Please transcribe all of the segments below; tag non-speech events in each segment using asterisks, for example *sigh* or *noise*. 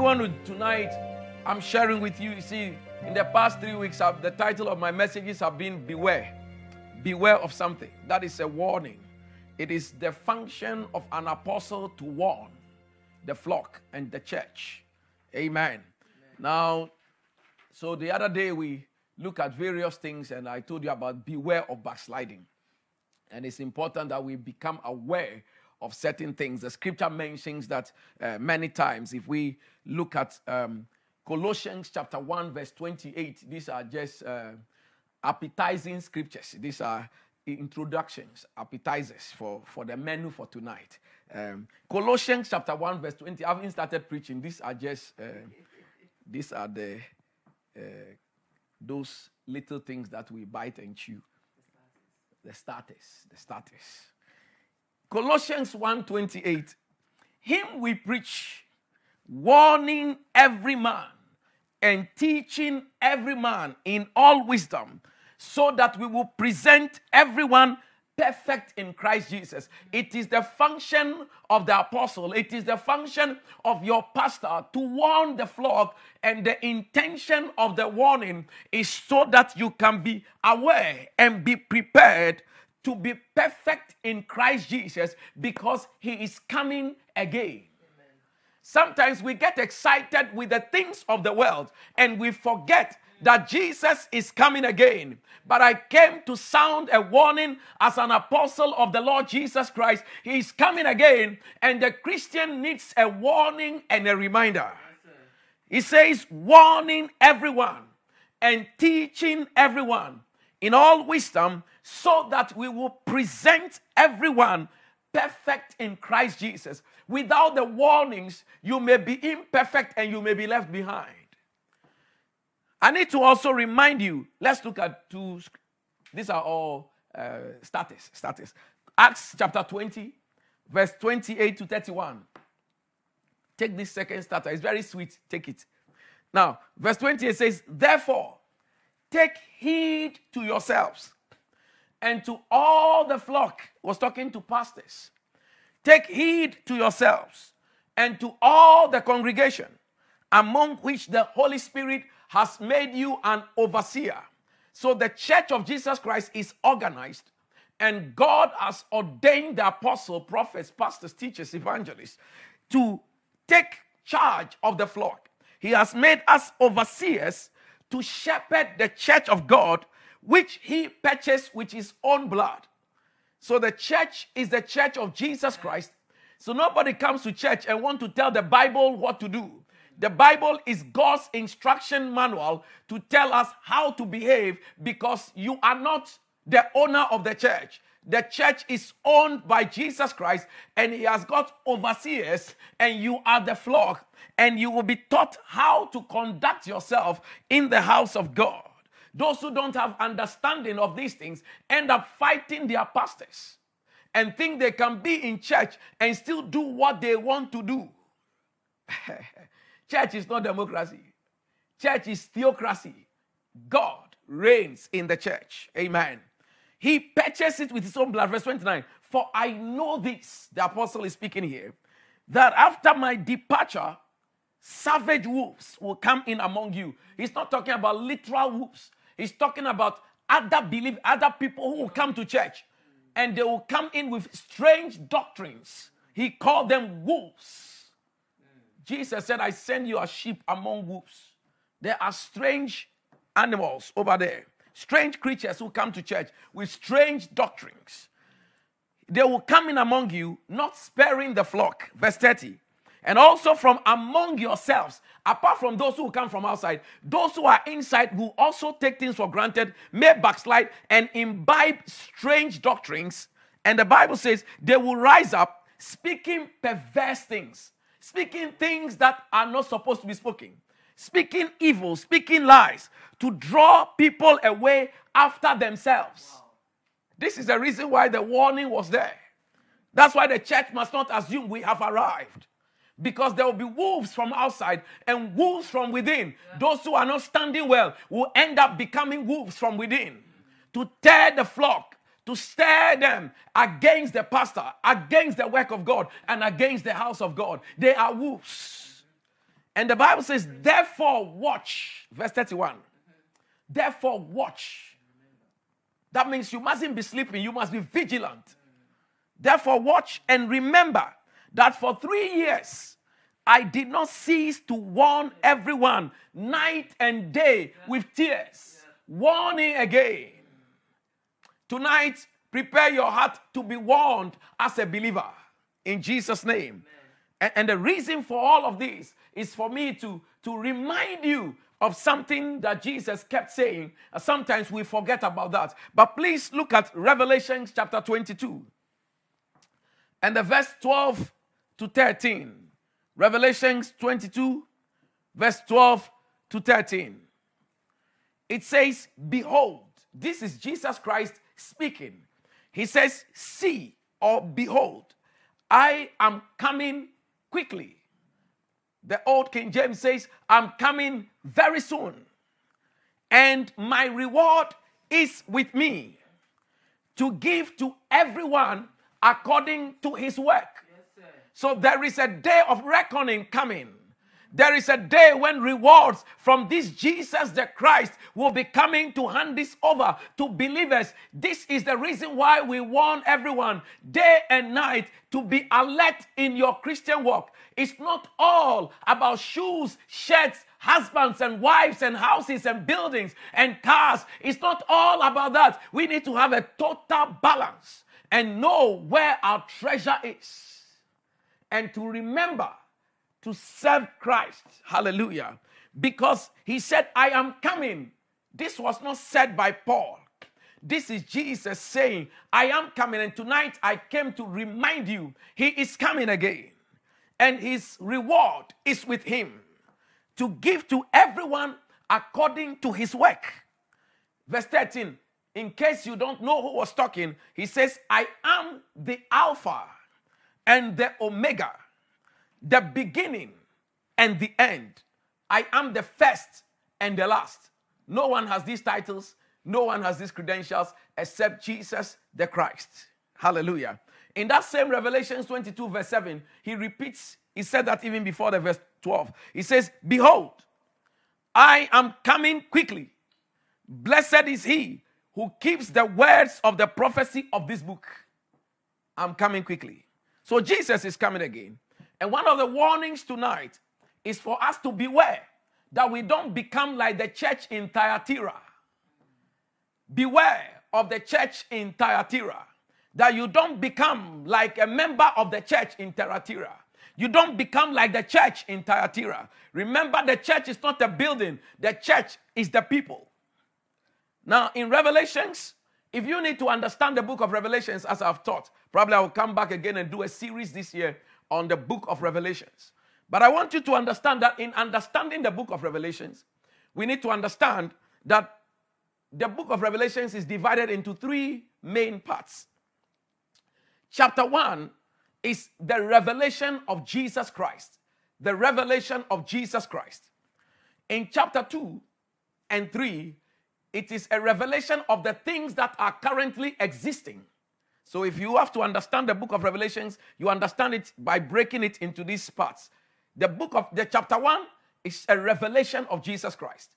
We want to tonight, I'm sharing with you. You see, in the past three weeks, I've, the title of my messages have been Beware. Beware of something. That is a warning. It is the function of an apostle to warn the flock and the church. Amen. Amen. Now, so the other day we look at various things, and I told you about beware of backsliding. And it's important that we become aware of certain things. The scripture mentions that uh, many times. If we look at um, Colossians chapter 1, verse 28, these are just uh, appetizing scriptures. These are introductions, appetizers for, for the menu for tonight. Um, Colossians chapter 1, verse 20. I haven't started preaching. These are just, uh, these are the, uh, those little things that we bite and chew. The starters, the starters. Colossians 1:28 Him we preach warning every man and teaching every man in all wisdom so that we will present everyone perfect in Christ Jesus. It is the function of the apostle, it is the function of your pastor to warn the flock, and the intention of the warning is so that you can be aware and be prepared to be perfect in Christ Jesus because he is coming again. Sometimes we get excited with the things of the world and we forget that Jesus is coming again. But I came to sound a warning as an apostle of the Lord Jesus Christ. He is coming again, and the Christian needs a warning and a reminder. He says, warning everyone and teaching everyone in all wisdom, so that we will present everyone perfect in Christ Jesus. Without the warnings, you may be imperfect and you may be left behind. I need to also remind you, let's look at two, these are all uh, status, status. Acts chapter 20, verse 28 to 31. Take this second starter, it's very sweet, take it. Now, verse 28 says, Therefore, take heed to yourselves and to all the flock, was talking to pastors. Take heed to yourselves and to all the congregation, among which the Holy Spirit has made you an overseer. So the church of Jesus Christ is organized, and God has ordained the apostle, prophets, pastors, teachers, evangelists to take charge of the flock. He has made us overseers to shepherd the church of God, which he purchased with his own blood. So the church is the church of Jesus Christ. So nobody comes to church and want to tell the Bible what to do. The Bible is God's instruction manual to tell us how to behave because you are not the owner of the church. The church is owned by Jesus Christ and he has got overseers and you are the flock and you will be taught how to conduct yourself in the house of God. Those who don't have understanding of these things end up fighting their pastors and think they can be in church and still do what they want to do. *laughs* church is not democracy, church is theocracy. God reigns in the church. Amen. He purchased it with his own blood. Verse 29 For I know this, the apostle is speaking here, that after my departure, savage wolves will come in among you. He's not talking about literal wolves, he's talking about other believe other people who will come to church and they will come in with strange doctrines. He called them wolves. Jesus said, I send you a sheep among wolves. There are strange animals over there strange creatures who come to church with strange doctrines. They will come in among you, not sparing the flock. Verse 30. And also from among yourselves, apart from those who come from outside, those who are inside will also take things for granted, may backslide, and imbibe strange doctrines. And the Bible says they will rise up speaking perverse things, speaking things that are not supposed to be spoken speaking evil, speaking lies to draw people away after themselves. This is the reason why the warning was there. That's why the church must not assume we have arrived. Because there will be wolves from outside and wolves from within. Yeah. Those who are not standing well will end up becoming wolves from within to tear the flock, to stir them against the pastor, against the work of God, and against the house of God. They are wolves. And the Bible says, therefore, watch. Verse 31. Therefore, watch. That means you mustn't be sleeping, you must be vigilant. Therefore, watch and remember that for three years I did not cease to warn everyone night and day with tears, warning again. Tonight, prepare your heart to be warned as a believer in Jesus' name. And, and the reason for all of this is for me to, to remind you of something that Jesus kept saying. Sometimes we forget about that. But please look at Revelation chapter 22 and the verse 12 to 13. Revelations 22, verse 12 to 13. It says, Behold, this is Jesus Christ speaking. He says, See or behold, I am coming quickly. The old King James says, I'm coming very soon. And my reward is with me to give to everyone according to his work. So there is a day of reckoning coming. There is a day when rewards from this Jesus the Christ will be coming to hand this over to believers. This is the reason why we warn everyone day and night to be alert in your Christian walk. It's not all about shoes, shirts, husbands and wives and houses and buildings and cars. It's not all about that. We need to have a total balance and know where our treasure is and to remember to serve Christ. Hallelujah. Because he said, I am coming. This was not said by Paul. This is Jesus saying, I am coming. And tonight I came to remind you, he is coming again. And his reward is with him to give to everyone according to his work. Verse 13, in case you don't know who was talking, he says, I am the Alpha and the Omega, the beginning and the end. I am the first and the last. No one has these titles, no one has these credentials except Jesus the Christ. Hallelujah. In that same Revelation 22, verse 7, he repeats, he said that even before the verse 12. He says, Behold, I am coming quickly. Blessed is he who keeps the words of the prophecy of this book. I'm coming quickly. So Jesus is coming again. And one of the warnings tonight is for us to beware that we don't become like the church in Thyatira. Beware of the church in Thyatira. That you don't become like a member of the church in Thyatira. You don't become like the church in Thyatira. Remember, the church is not a building, the church is the people. Now, in Revelations, if you need to understand the book of Revelations, as I've taught, probably I will come back again and do a series this year on the book of Revelations. But I want you to understand that in understanding the book of Revelations, we need to understand that the book of Revelations is divided into three main parts. Chapter one is the revelation of Jesus Christ. The revelation of Jesus Christ. In chapter two and three, it is a revelation of the things that are currently existing. So if you have to understand the book of Revelations, you understand it by breaking it into these parts. The book of the chapter 1 is a revelation of Jesus Christ.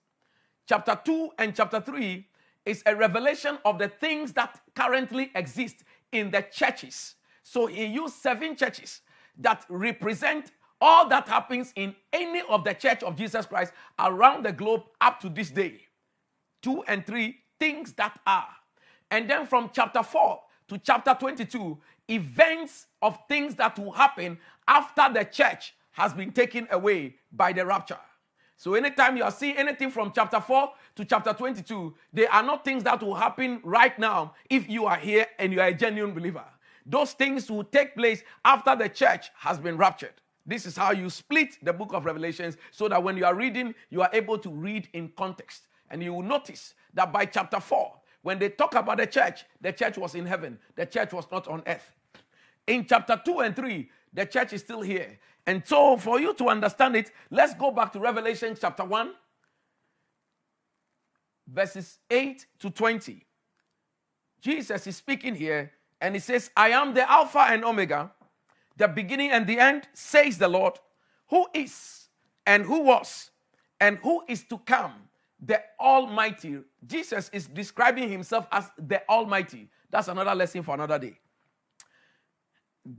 Chapter 2 and chapter 3 is a revelation of the things that currently exist in the churches. So he used seven churches that represent all that happens in any of the church of Jesus Christ around the globe up to this day. 2 and 3, things that are. And then from chapter 4 to chapter 22, events of things that will happen after the church has been taken away by the rapture. So anytime you are seeing anything from chapter 4 to chapter 22, they are not things that will happen right now if you are here and you are a genuine believer. Those things will take place after the church has been raptured. This is how you split the book of Revelations so that when you are reading, you are able to read in context. And you will notice that by chapter 4, when they talk about the church, the church was in heaven, the church was not on earth. In chapter 2 and 3, the church is still here. And so, for you to understand it, let's go back to Revelation chapter 1, verses 8 to 20. Jesus is speaking here, and he says, I am the Alpha and Omega, the beginning and the end, says the Lord, who is, and who was, and who is to come, the Almighty. Jesus is describing himself as the Almighty. That's another lesson for another day.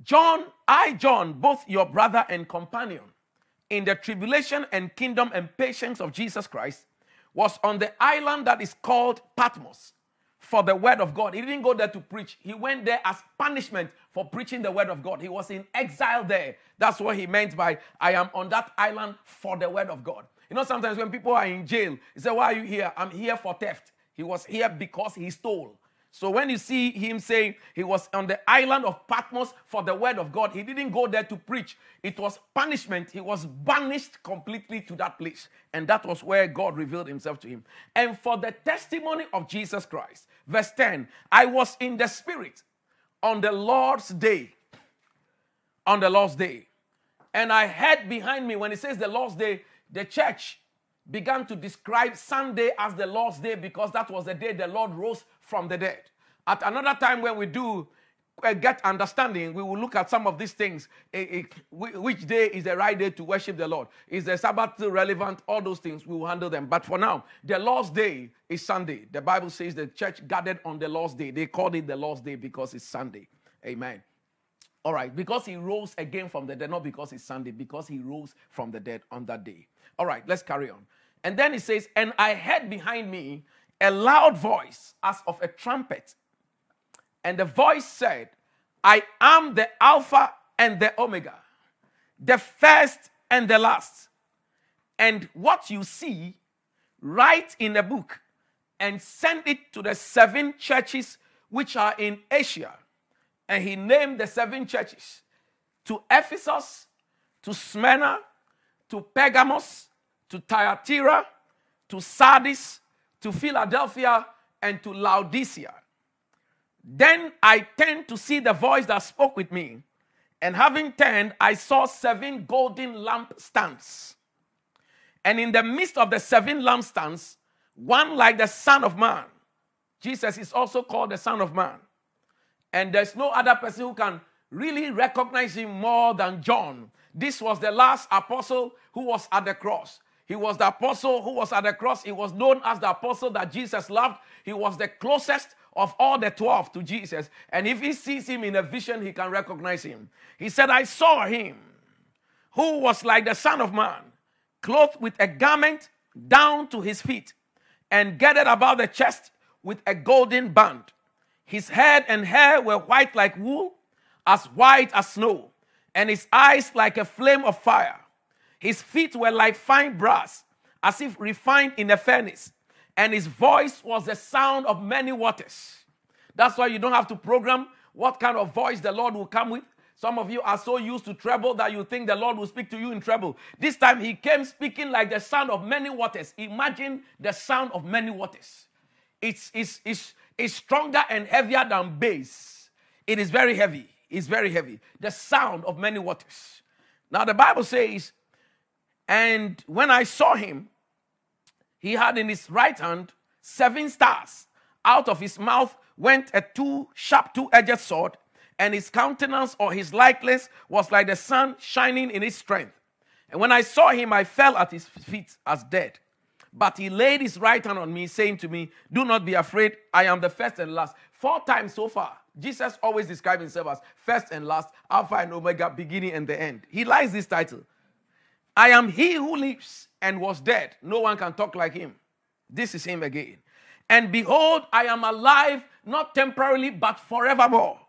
John, I, John, both your brother and companion, in the tribulation and kingdom and patience of Jesus Christ, was on the island that is called Patmos for the word of God. He didn't go there to preach, he went there as punishment for preaching the word of God. He was in exile there. That's what he meant by, I am on that island for the word of God. You know, sometimes when people are in jail, he say, Why are you here? I'm here for theft. He was here because he stole. So when you see him saying he was on the island of Patmos for the word of God, he didn't go there to preach. It was punishment. He was banished completely to that place. And that was where God revealed himself to him. And for the testimony of Jesus Christ, verse 10, I was in the spirit on the Lord's day. On the Lord's day. And I heard behind me, when it says the Lord's day, the church began to describe Sunday as the Lord's day because that was the day the Lord rose from the dead. At another time when we do uh, get understanding, we will look at some of these things. which day is the right day to worship the Lord? Is the Sabbath still relevant? All those things, we will handle them. But for now, the Lord's day is Sunday. The Bible says the church gathered on the Lord's day. They called it the Lord's day because it's Sunday. Amen. All right, because he rose again from the dead, not because it's Sunday, because he rose from the dead on that day. All right, let's carry on. And then he says, And I heard behind me a loud voice as of a trumpet. And the voice said, I am the Alpha and the Omega, the first and the last. And what you see, write in a book and send it to the seven churches which are in Asia. And he named the seven churches to Ephesus, to Smyrna, to Pergamos, to Thyatira, to Sardis, to Philadelphia, and to Laodicea. Then I turned to see the voice that spoke with me. And having turned, I saw seven golden lampstands. And in the midst of the seven lampstands, one like the Son of Man. Jesus is also called the Son of Man. And there's no other person who can really recognize him more than John. This was the last apostle who was at the cross. He was the apostle who was at the cross. He was known as the apostle that Jesus loved. He was the closest of all the 12 to Jesus. And if he sees him in a vision, he can recognize him. He said, I saw him who was like the Son of Man, clothed with a garment down to his feet, and gathered about the chest with a golden band. His head and hair were white like wool, as white as snow, and his eyes like a flame of fire. His feet were like fine brass, as if refined in a furnace, and his voice was the sound of many waters. That's why you don't have to program what kind of voice the Lord will come with. Some of you are so used to treble that you think the Lord will speak to you in treble. This time he came speaking like the sound of many waters. Imagine the sound of many waters. It's, it's, it's, it's stronger and heavier than bass. It is very heavy. It's very heavy. The sound of many waters. Now, the Bible says and when I saw him, he had in his right hand seven stars. Out of his mouth went a two sharp two-edged sword, and his countenance or his likeness was like the sun shining in his strength. And when I saw him, I fell at his feet as dead. But he laid his right hand on me, saying to me, Do not be afraid, I am the first and last. Four times so far, Jesus always describes himself as first and last, Alpha and Omega, beginning and the end. He likes this title. I am he who lives and was dead. No one can talk like him. This is him again. And behold, I am alive, not temporarily, but forevermore.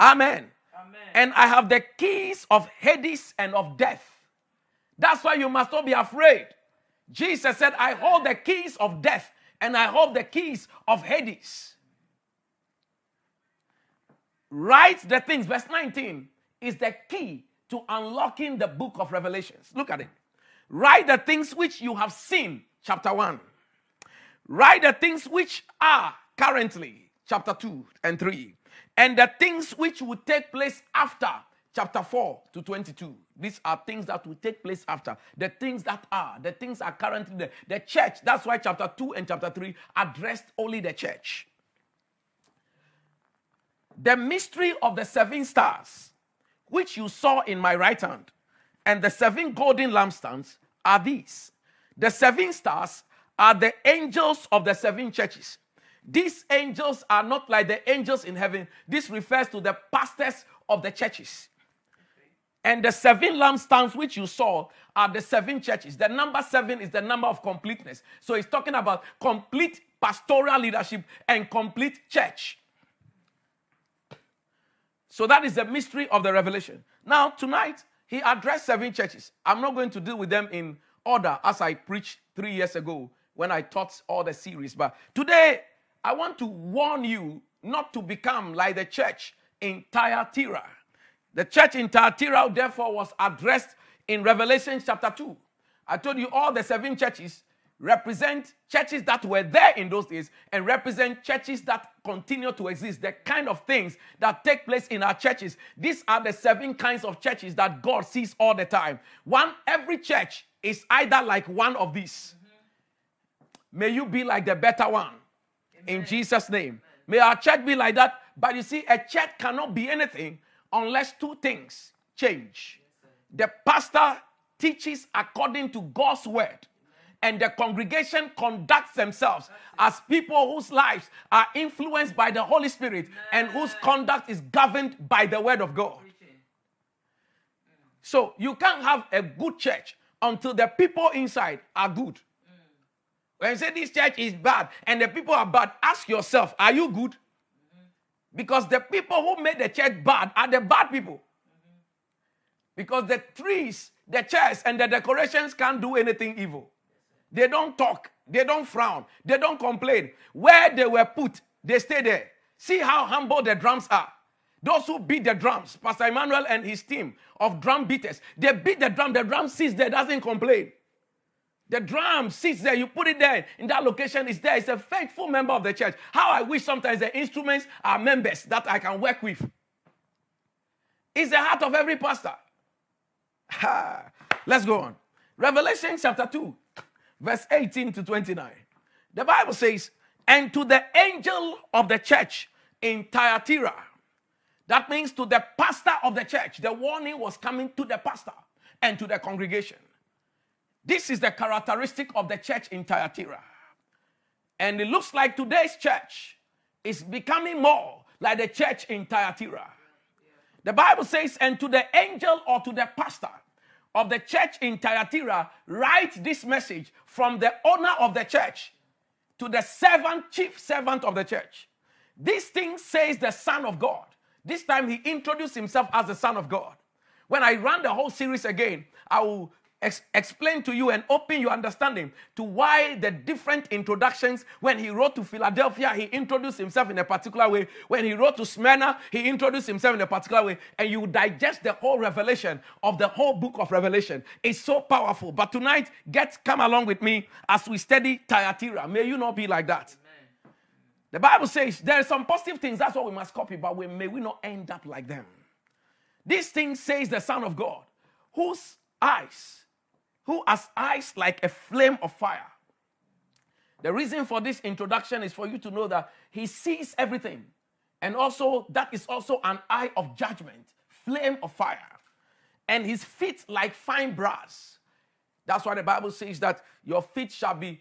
Amen. Amen. And I have the keys of Hades and of death. That's why you must not be afraid. Jesus said, I hold the keys of death and I hold the keys of Hades. Write the things. Verse 19 is the key to unlocking the book of Revelations. Look at it. Write the things which you have seen, chapter 1. Write the things which are currently, chapter 2 and 3. And the things which will take place after, chapter 4 to 22. These are things that will take place after. The things that are, the things are currently there. The church, that's why chapter 2 and chapter 3 addressed only the church. The mystery of the seven stars which you saw in my right hand, And the seven golden lampstands are these. The seven stars are the angels of the seven churches. These angels are not like the angels in heaven. This refers to the pastors of the churches. And the seven lampstands which you saw are the seven churches. The number seven is the number of completeness. So he's talking about complete pastoral leadership and complete church. So that is the mystery of the revelation. Now, tonight, he addressed seven churches. I'm not going to deal with them in order as I preached three years ago when I taught all the series. But today, I want to warn you not to become like the church in Thyatira. The church in Thyatira, therefore, was addressed in Revelation chapter 2. I told you all the seven churches represent churches that were there in those days and represent churches that continue to exist. The kind of things that take place in our churches. These are the seven kinds of churches that God sees all the time. One, every church is either like one of these. Mm-hmm. May you be like the better one. Amen. In Jesus' name. May our church be like that. But you see, a church cannot be anything unless two things change. The pastor teaches according to God's word, and the congregation conducts themselves as people whose lives are influenced by the Holy Spirit and whose conduct is governed by the word of God. So you can't have a good church until the people inside are good. Mm. When you say this church is bad and the people are bad, ask yourself, are you good? Mm-hmm. Because the people who made the church bad are the bad people. Mm-hmm. Because the trees, the chairs, and the decorations can't do anything evil. They don't talk, they don't frown, they don't complain. Where they were put, they stay there. See how humble the drums are. Those who beat the drums, Pastor Emmanuel and his team of drum beaters, they beat the drum, the drum sits there, doesn't complain. The drum sits there, you put it there in that location, it's there. It's a faithful member of the church. How I wish sometimes the instruments are members that I can work with. It's the heart of every pastor. Ha. Let's go on. Revelation chapter 2, verse 18 to 29. The Bible says, And to the angel of the church in Thyatira, that means to the pastor of the church, the warning was coming to the pastor and to the congregation. This is the characteristic of the church in Thyatira. And it looks like today's church is becoming more like the church in Thyatira. The Bible says, and to the angel or to the pastor of the church in Thyatira, write this message from the owner of the church to the servant, chief servant of the church. This thing says the Son of God. This time he introduced himself as the Son of God. When I run the whole series again, I will ex- explain to you and open your understanding to why the different introductions. When he wrote to Philadelphia, he introduced himself in a particular way. When he wrote to Smyrna, he introduced himself in a particular way. And you digest the whole revelation of the whole book of Revelation. It's so powerful. But tonight, get come along with me as we study Thyatira. May you not be like that. The Bible says there are some positive things, that's what we must copy, but we, may we not end up like them. This thing says the Son of God, whose eyes who has eyes like a flame of fire. The reason for this introduction is for you to know that he sees everything. And also, that is also an eye of judgment, flame of fire. And his feet like fine brass. That's why the Bible says that your feet shall be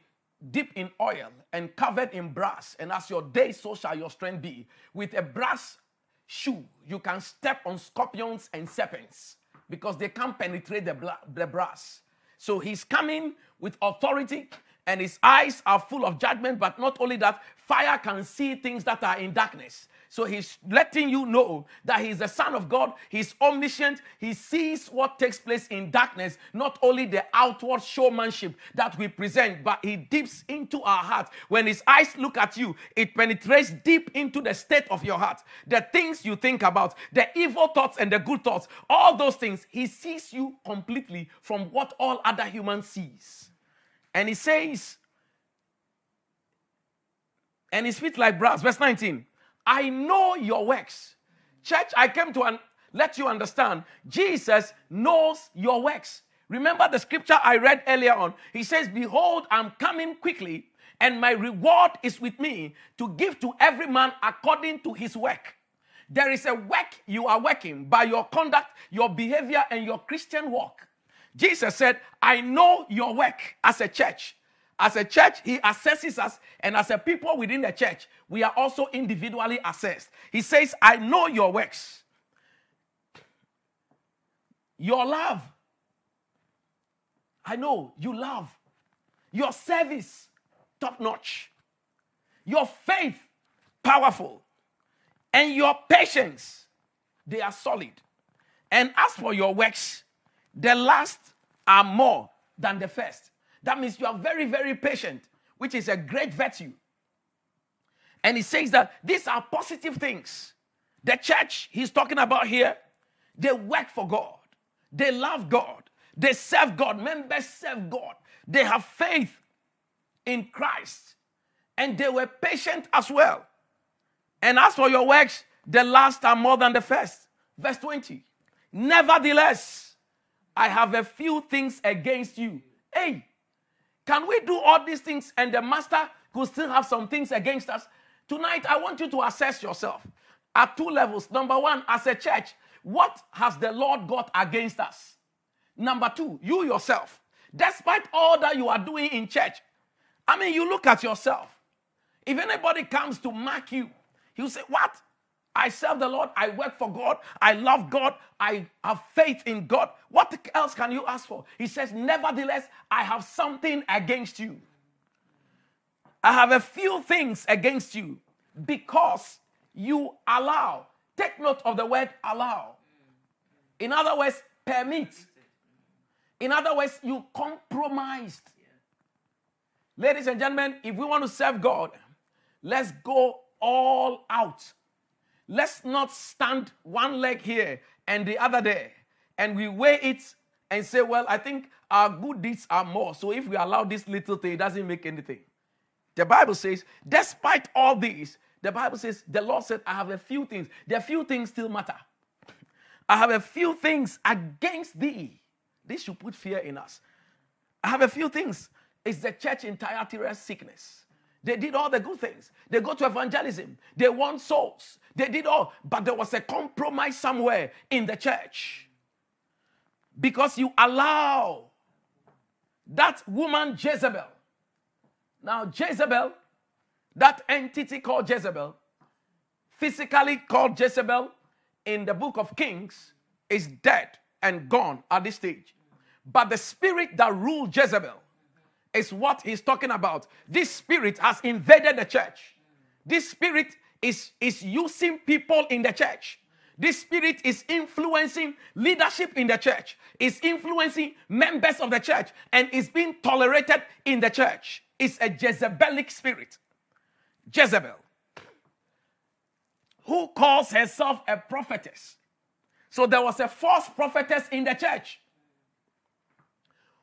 deep in oil and covered in brass. And as your day, so shall your strength be. With a brass shoe, you can step on scorpions and serpents because they can't penetrate the, bla- the brass. So he's coming with authority and his eyes are full of judgment. But not only that, fire can see things that are in darkness. So he's letting you know that he's the Son of God. He's omniscient. He sees what takes place in darkness, not only the outward showmanship that we present, but he dips into our heart. When his eyes look at you, it penetrates deep into the state of your heart. The things you think about, the evil thoughts and the good thoughts, all those things, he sees you completely from what all other humans sees. And he says, and his feet like brass. Verse 19. I know your works. Church, I came to un- let you understand Jesus knows your works. Remember the scripture I read earlier on? He says, Behold, I'm coming quickly, and my reward is with me to give to every man according to his work. There is a work you are working by your conduct, your behavior, and your Christian walk. Jesus said, I know your work as a church. As a church, he assesses us, and as a people within the church, we are also individually assessed. He says, I know your works, your love. I know you love, your service, top notch, your faith, powerful, and your patience, they are solid. And as for your works, the last are more than the first. That means you are very, very patient, which is a great virtue. And he says that these are positive things. The church he's talking about here, they work for God, they love God, they serve God. Members serve God, they have faith in Christ, and they were patient as well. And as for your works, the last are more than the first. Verse 20. Nevertheless, I have a few things against you. Hey, can we do all these things and the master could still have some things against us? Tonight, I want you to assess yourself at two levels. Number one, as a church, what has the Lord got against us? Number two, you yourself. Despite all that you are doing in church, I mean, you look at yourself. If anybody comes to mark you, he'll say, What? I serve the Lord. I work for God. I love God. I have faith in God. What else can you ask for? He says, Nevertheless, I have something against you. I have a few things against you because you allow. Take note of the word allow. In other words, permit. In other words, you compromised. Ladies and gentlemen, if we want to serve God, let's go all out Let's not stand one leg here and the other there and we weigh it and say, well, I think our good deeds are more. So if we allow this little thing, it doesn't make anything. The Bible says, despite all these, the Bible says, the Lord said, I have a few things. The few things still matter. I have a few things against thee. This should put fear in us. I have a few things. It's the church in Thyatira sickness. They did all the good things. They go to evangelism. They won souls. They did all. But there was a compromise somewhere in the church. Because you allow that woman Jezebel. Now, Jezebel, that entity called Jezebel, physically called Jezebel in the book of Kings, is dead and gone at this stage. But the spirit that ruled Jezebel, is what he's talking about. This spirit has invaded the church. This spirit is, is using people in the church. This spirit is influencing leadership in the church, is influencing members of the church, and is being tolerated in the church. It's a Jezebelic spirit. Jezebel, who calls herself a prophetess. So there was a false prophetess in the church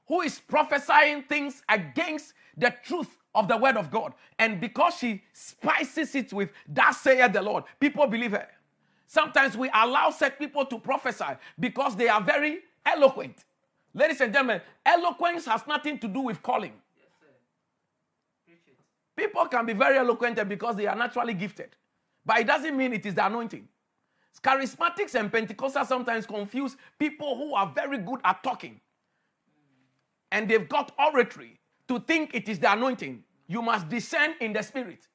who is prophesying things against the truth of the word of God. And because she spices it with that saith the Lord, people believe her. Sometimes we allow such people to prophesy because they are very eloquent. Ladies and gentlemen, eloquence has nothing to do with calling. People can be very eloquent because they are naturally gifted, but it doesn't mean it is the anointing. Charismatics and Pentecostals sometimes confuse people who are very good at talking and they've got oratory to think it is the anointing. You must descend in the spirit.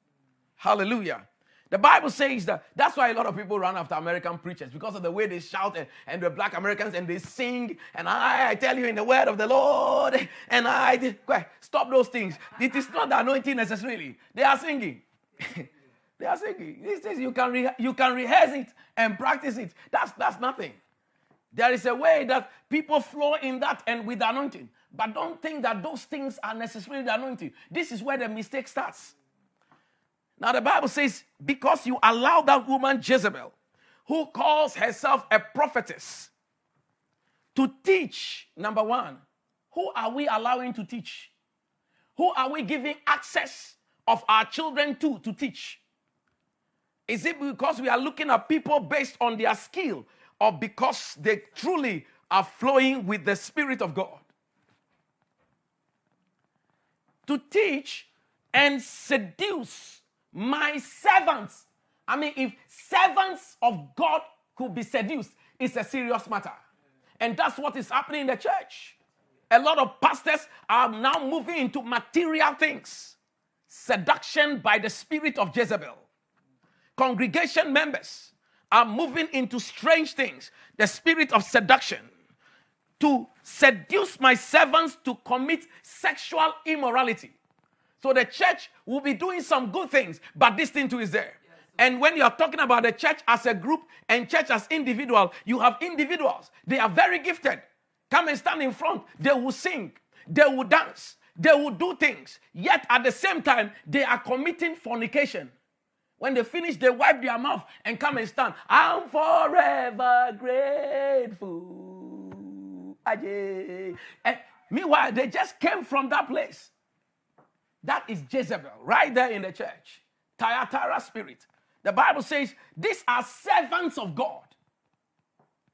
Hallelujah. The Bible says that that's why a lot of people run after American preachers because of the way they shout and, and the black Americans and they sing. And I, I tell you in the word of the Lord, and I stop those things. It is not the anointing necessarily. They are singing. *laughs* they are singing. These things you can re- you can rehearse it and practice it. That's that's nothing. There is a way that people flow in that and with anointing. But don't think that those things are necessarily the anointing. This is where the mistake starts. Now, the Bible says, because you allow that woman Jezebel, who calls herself a prophetess, to teach, number one, who are we allowing to teach? Who are we giving access of our children to to teach? Is it because we are looking at people based on their skill or because they truly are flowing with the Spirit of God? To teach and seduce my servants. I mean, if servants of God could be seduced, it's a serious matter. And that's what is happening in the church. A lot of pastors are now moving into material things. Seduction by the spirit of Jezebel. Congregation members are moving into strange things. The spirit of seduction to seduce my servants to commit sexual immorality. So the church will be doing some good things, but this thing too is there. And when you're talking about the church as a group and church as individual, you have individuals. They are very gifted. Come and stand in front. They will sing. They will dance. They will do things. Yet at the same time, they are committing fornication. When they finish, they wipe their mouth and come and stand. I'm forever grateful. And meanwhile, they just came from that place. That is Jezebel right there in the church. Thyatira spirit. The Bible says these are servants of God.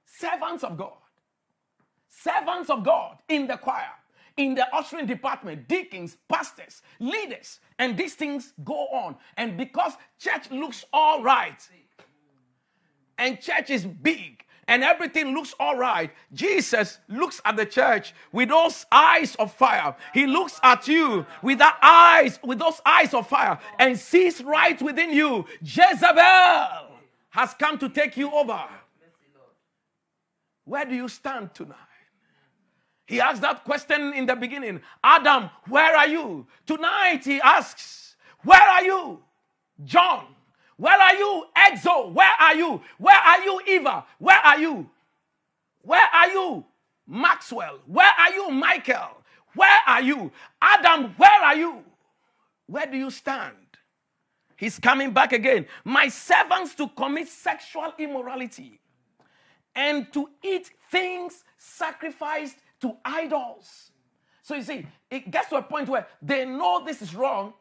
Servants of God. Servants of God in the choir, in the ushering department, deacons, pastors, leaders, and these things go on. And because church looks all right, and church is big, and everything looks all right. Jesus looks at the church with those eyes of fire. He looks at you with that eyes, with those eyes of fire, and sees right within you. Jezebel has come to take you over. Where do you stand tonight? He asked that question in the beginning Adam, where are you? Tonight he asks, Where are you? John, where are you, Exo? Where are you? Where are you, Eva? Where are you? Where are you, Maxwell? Where are you, Michael? Where are you? Adam, where are you? Where do you stand? He's coming back again. My servants to commit sexual immorality and to eat things sacrificed to idols. So you see, it gets to a point where they know this is wrong,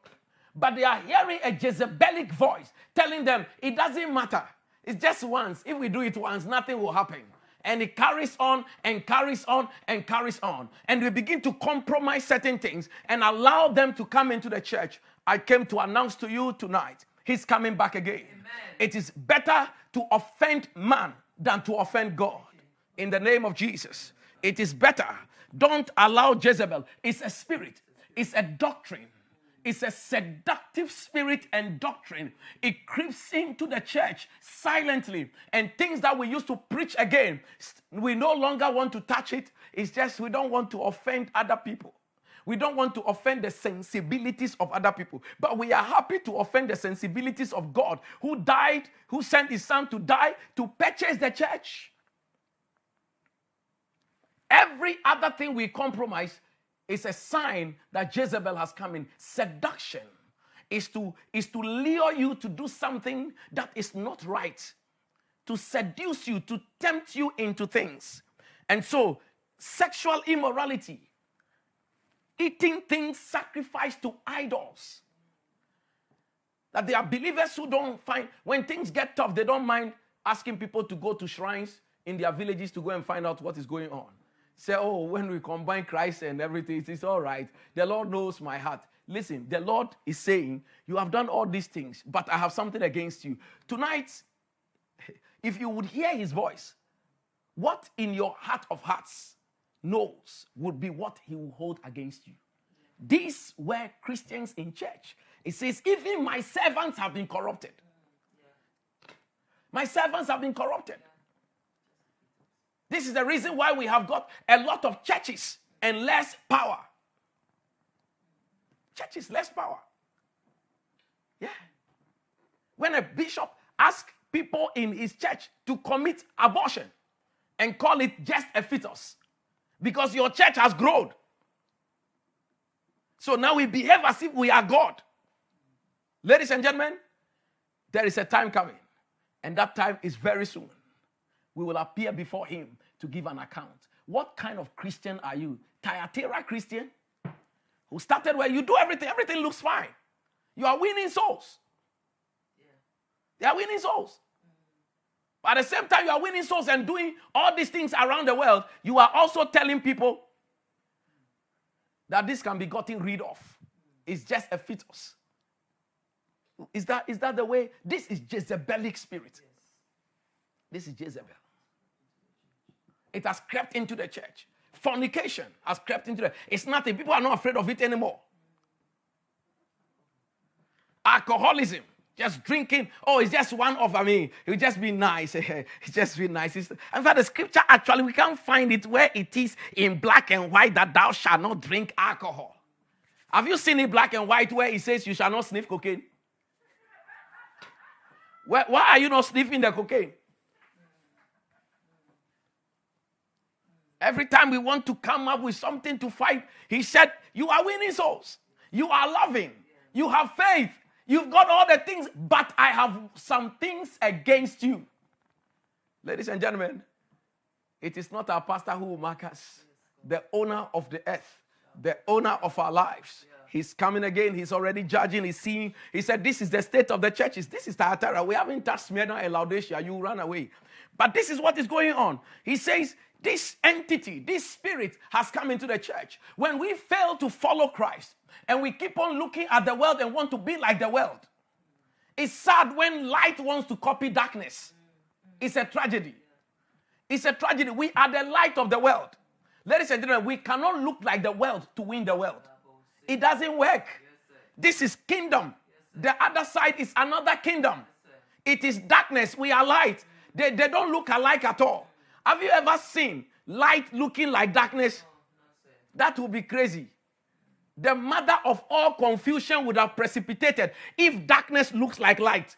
but they are hearing a Jezebelic voice telling them it doesn't matter. It's just once. If we do it once, nothing will happen. And it carries on and carries on and carries on. And we begin to compromise certain things and allow them to come into the church. I came to announce to you tonight, he's coming back again. Amen. It is better to offend man than to offend God. In the name of Jesus, it is better. Don't allow Jezebel. It's a spirit, it's a doctrine it's a seductive spirit and doctrine. It creeps into the church silently, and things that we used to preach again, we no longer want to touch it. It's just we don't want to offend other people. We don't want to offend the sensibilities of other people, but we are happy to offend the sensibilities of God who died, who sent his son to die to purchase the church. Every other thing we compromise is a sign that Jezebel has come in. Seduction is to, is to lure you to do something that is not right, to seduce you, to tempt you into things. And so, sexual immorality, eating things sacrificed to idols. That there are believers who don't find, when things get tough, they don't mind asking people to go to shrines in their villages to go and find out what is going on say, oh, when we combine Christ and everything, it's all right. The Lord knows my heart. Listen, the Lord is saying, You have done all these things, but I have something against you. Tonight, *laughs* if you would hear his voice, what in your heart of hearts knows would be what he will hold against you. These were Christians in church. It says, Even my servants have been corrupted. My servants have been corrupted. This is the reason why we have got a lot of churches and less power. Churches, less power. Yeah. When a bishop asks people in his church to commit abortion and call it just a fetus because your church has grown. So now we behave as if we are God. Ladies and gentlemen, there is a time coming, and that time is very soon we will appear before him to give an account. What kind of Christian are you? Thyatira Christian? Who started where you do everything, everything looks fine. You are winning souls. Yeah. They are winning souls. Mm. But at the same time, you are winning souls and doing all these things around the world, you are also telling people that this can be gotten rid of. Mm. It's just a fetus. Is that, is that the way? This is Jezebelic spirit. This is Jezebel. It has crept into the church. Fornication has crept into it. It's nothing. People are not afraid of it anymore. Alcoholism, just drinking. Oh, it's just one of, I mean, it would just be nice. *laughs* it's just be nice. It's, in fact, the scripture actually, we can't find it where it is in black and white that thou shalt not drink alcohol. Have you seen it black and white where it says you shall not sniff cocaine? Why are you not sniffing the cocaine? Every time we want to come up with something to fight, he said, You are winning souls. You are loving. You have faith. You've got all the things, but I have some things against you. Ladies and gentlemen, it is not our pastor who will mark us, the owner of the earth, the owner of our lives. He's coming again. He's already judging. He's seeing. He said, This is the state of the churches. This is Thyatira. We haven't touched Smyrna and Laodicea. You run away. But this is what is going on. He says, this entity, this spirit has come into the church. When we fail to follow Christ and we keep on looking at the world and want to be like the world, it's sad when light wants to copy darkness. It's a tragedy. It's a tragedy. We are the light of the world. Ladies and gentlemen, we cannot look like the world to win the world. It doesn't work. This is kingdom. The other side is another kingdom. It is darkness. We are light. They, they don't look alike at all. Have you ever seen light looking like darkness? That would be crazy. The mother of all confusion would have precipitated if darkness looks like light.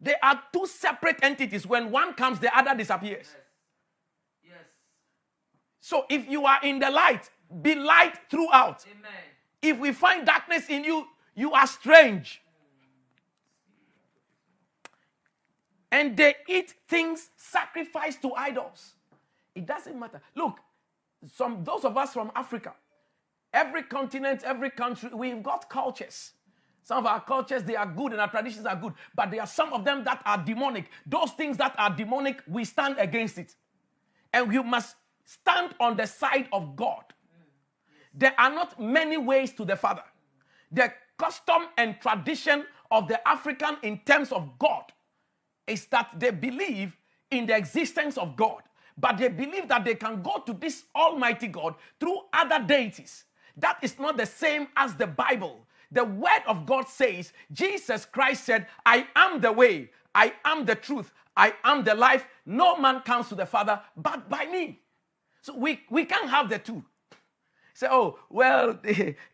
They are two separate entities. When one comes, the other disappears. Yes. yes. So if you are in the light, be light throughout. Amen. If we find darkness in you, you are strange. And they eat things sacrificed to idols. It doesn't matter. Look, some those of us from Africa, every continent, every country, we've got cultures. Some of our cultures, they are good and our traditions are good, but there are some of them that are demonic. Those things that are demonic, we stand against it. And you must stand on the side of God. There are not many ways to the Father. The custom and tradition of the African in terms of God is that they believe in the existence of God but they believe that they can go to this Almighty God through other deities. That is not the same as the Bible. The Word of God says, Jesus Christ said, I am the way, I am the truth, I am the life. No man comes to the Father but by me. So we, we can't have the two. Say, oh, well, *laughs*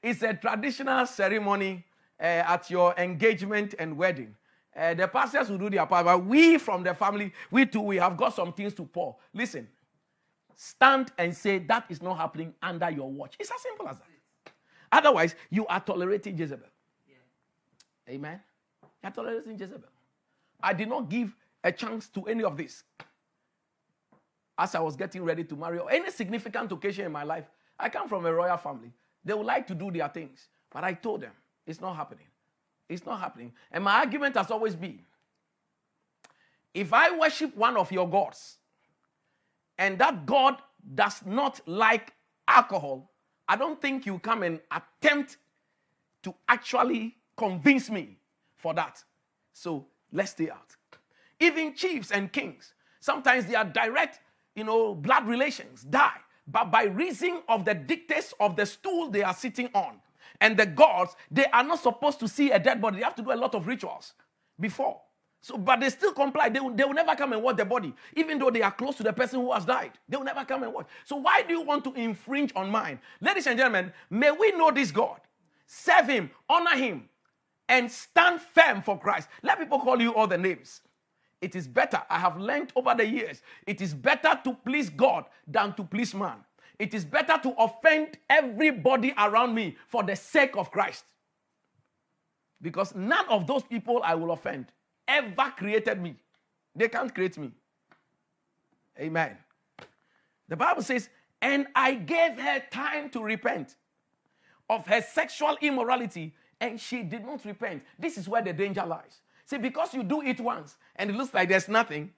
it's a traditional ceremony uh, at your engagement and wedding. Uh, the pastors will do their part, but we from the family, we too, we have got some things to pour. Listen, stand and say that is not happening under your watch. It's as simple as that. Otherwise, you are tolerating Jezebel. Yeah. Amen. You are tolerating Jezebel. I did not give a chance to any of this. As I was getting ready to marry, or any significant occasion in my life, I come from a royal family. They would like to do their things, but I told them it's not happening. It's not happening. And my argument has always been if I worship one of your gods and that God does not like alcohol, I don't think you come and attempt to actually convince me for that. So let's stay out. Even chiefs and kings, sometimes they are direct, you know, blood relations die. But by reason of the dictates of the stool they are sitting on, and the gods, they are not supposed to see a dead body. They have to do a lot of rituals before. So, but they still comply. They will, they will never come and watch the body, even though they are close to the person who has died. They will never come and watch. So, why do you want to infringe on mine? Ladies and gentlemen, may we know this God, serve Him, honor Him, and stand firm for Christ. Let people call you all the names. It is better, I have learned over the years, it is better to please God than to please man. It is better to offend everybody around me for the sake of Christ. Because none of those people I will offend ever created me. They can't create me. Amen. The Bible says, and I gave her time to repent of her sexual immorality, and she did not repent. This is where the danger lies. See, because you do it once and it looks like there's nothing,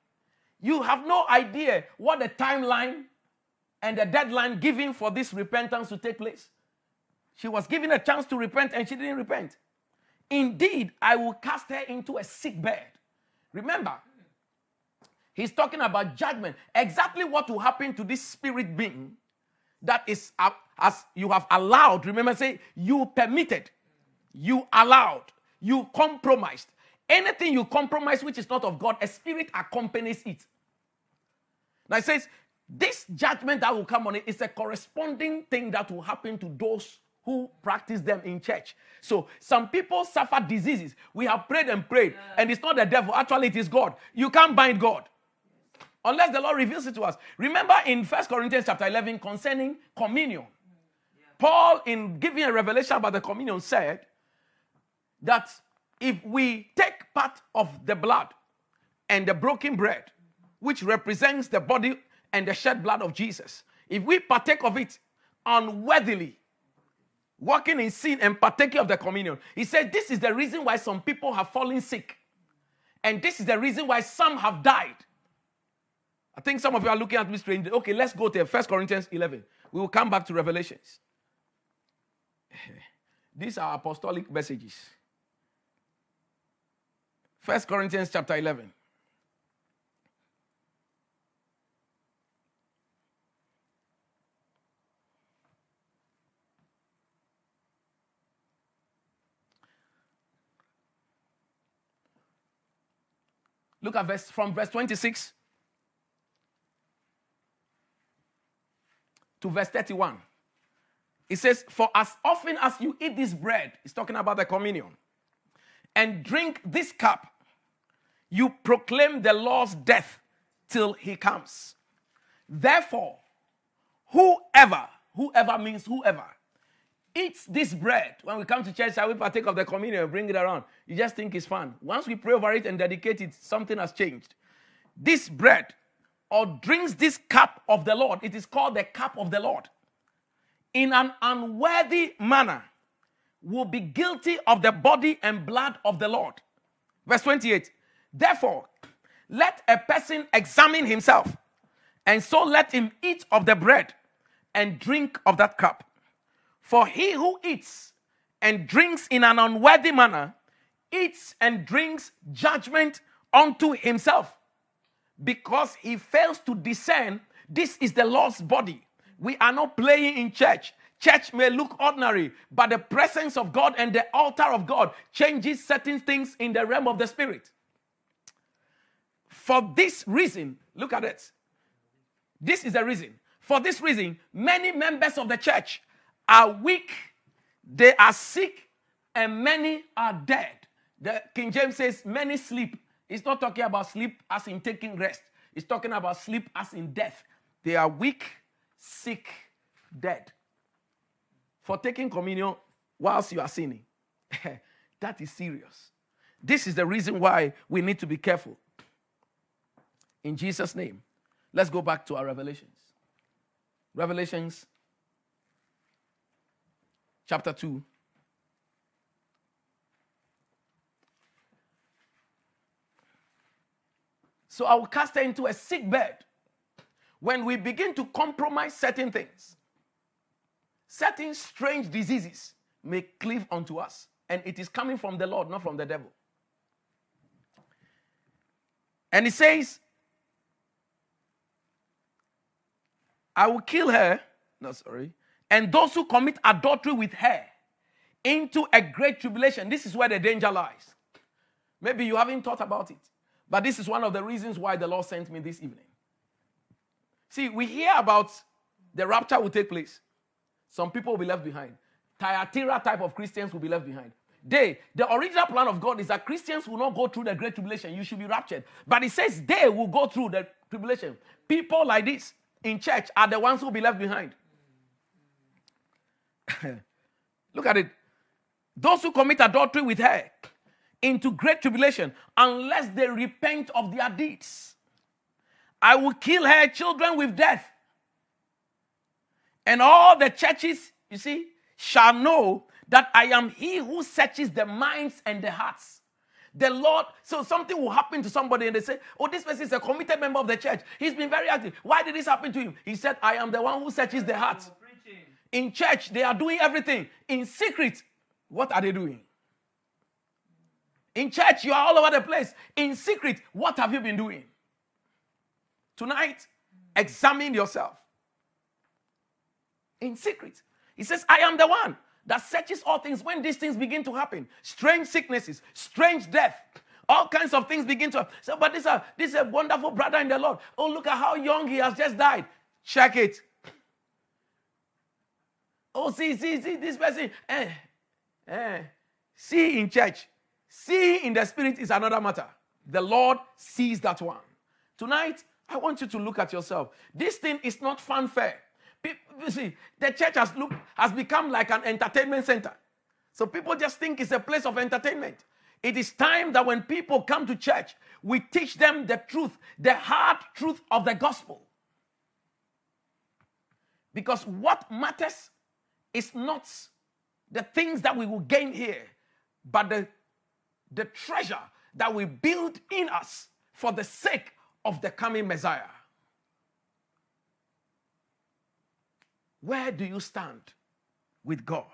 you have no idea what the timeline and the deadline given for this repentance to take place. She was given a chance to repent and she didn't repent. Indeed, I will cast her into a sick bed. Remember, he's talking about judgment. Exactly what will happen to this spirit being that is uh, as you have allowed, remember, say you permitted, you allowed, you compromised. Anything you compromise which is not of God, a spirit accompanies it. Now it says, this judgment that will come on it is a corresponding thing that will happen to those who practice them in church. So some people suffer diseases. We have prayed and prayed, and it's not the devil. Actually, it is God. You can't bind God unless the Lord reveals it to us. Remember in First Corinthians chapter 11 concerning communion. Paul, in giving a revelation about the communion, said that if we take part of the blood and the broken bread, which represents the body and the shed blood of Jesus, if we partake of it unworthily, walking in sin and partaking of the communion, he said this is the reason why some people have fallen sick. And this is the reason why some have died. I think some of you are looking at me strange. Okay, let's go to 1 Corinthians 11. We will come back to Revelations. *laughs* These are apostolic messages. 1 Corinthians chapter 11. Look at verse from verse 26 to verse 31. It says, For as often as you eat this bread, he's talking about the communion, and drink this cup, you proclaim the Lord's death till he comes. Therefore, whoever, whoever means whoever, eats this bread, when we come to church, I will partake of the communion and bring it around. You just think it's fun. Once we pray over it and dedicate it, something has changed. This bread or drinks this cup of the Lord, it is called the cup of the Lord, in an unworthy manner, will be guilty of the body and blood of the Lord. Verse 28 Therefore, let a person examine himself, and so let him eat of the bread and drink of that cup. For he who eats and drinks in an unworthy manner eats and drinks judgment unto himself because he fails to discern this is the Lord's body. We are not playing in church. Church may look ordinary, but the presence of God and the altar of God changes certain things in the realm of the spirit. For this reason, look at it. This is the reason. For this reason, many members of the church are weak, they are sick, and many are dead. The King James says, many sleep. It's not talking about sleep as in taking rest. It's talking about sleep as in death. They are weak, sick, dead. For taking communion whilst you are sinning. *laughs* that is serious. This is the reason why we need to be careful. In Jesus' name. Let's go back to our revelations. Revelations chapter 2. So I will cast her into a sick bed. When we begin to compromise certain things, certain strange diseases may cleave unto us. And it is coming from the Lord, not from the devil. And he says, I will kill her. No, sorry and those who commit adultery with her into a great tribulation. This is where the danger lies. Maybe you haven't thought about it, but this is one of the reasons why the Lord sent me this evening. See, we hear about the rapture will take place. Some people will be left behind. Thyatira type of Christians will be left behind. They, the original plan of God is that Christians will not go through the great tribulation. You should be raptured. But it says they will go through the tribulation. People like this in church are the ones who will be left behind. *laughs* Look at it. Those who commit adultery with her into great tribulation unless they repent of their deeds. I will kill her children with death. And all the churches, you see, shall know that I am he who searches the minds and the hearts. The Lord, so something will happen to somebody and they say, Oh, this person is a committed member of the church. He's been very active. Why did this happen to him? He said, I am the one who searches the hearts. In church, they are doing everything. In secret, what are they doing? In church, you are all over the place. In secret, what have you been doing? Tonight, examine yourself. in secret. He says, I am the one that searches all things when these things begin to happen. Strange sicknesses, strange death, all kinds of things begin to So, but this is, a, this is a wonderful brother in the Lord. Oh, look at how young he has just died. Check it. Oh, see, see, see, this person. Eh, eh. See in church. See in the spirit is another matter. The Lord sees that one. Tonight, I want you to look at yourself. This thing is not fanfare. you see, the church has look has become like an entertainment center. So people just think it's a place of entertainment. It is time that when people come to church, we teach them the truth, the hard truth of the gospel. Because what matters is not the things that we will gain here, but the, the treasure that we build in us for the sake of the coming Messiah. Where do you stand with God?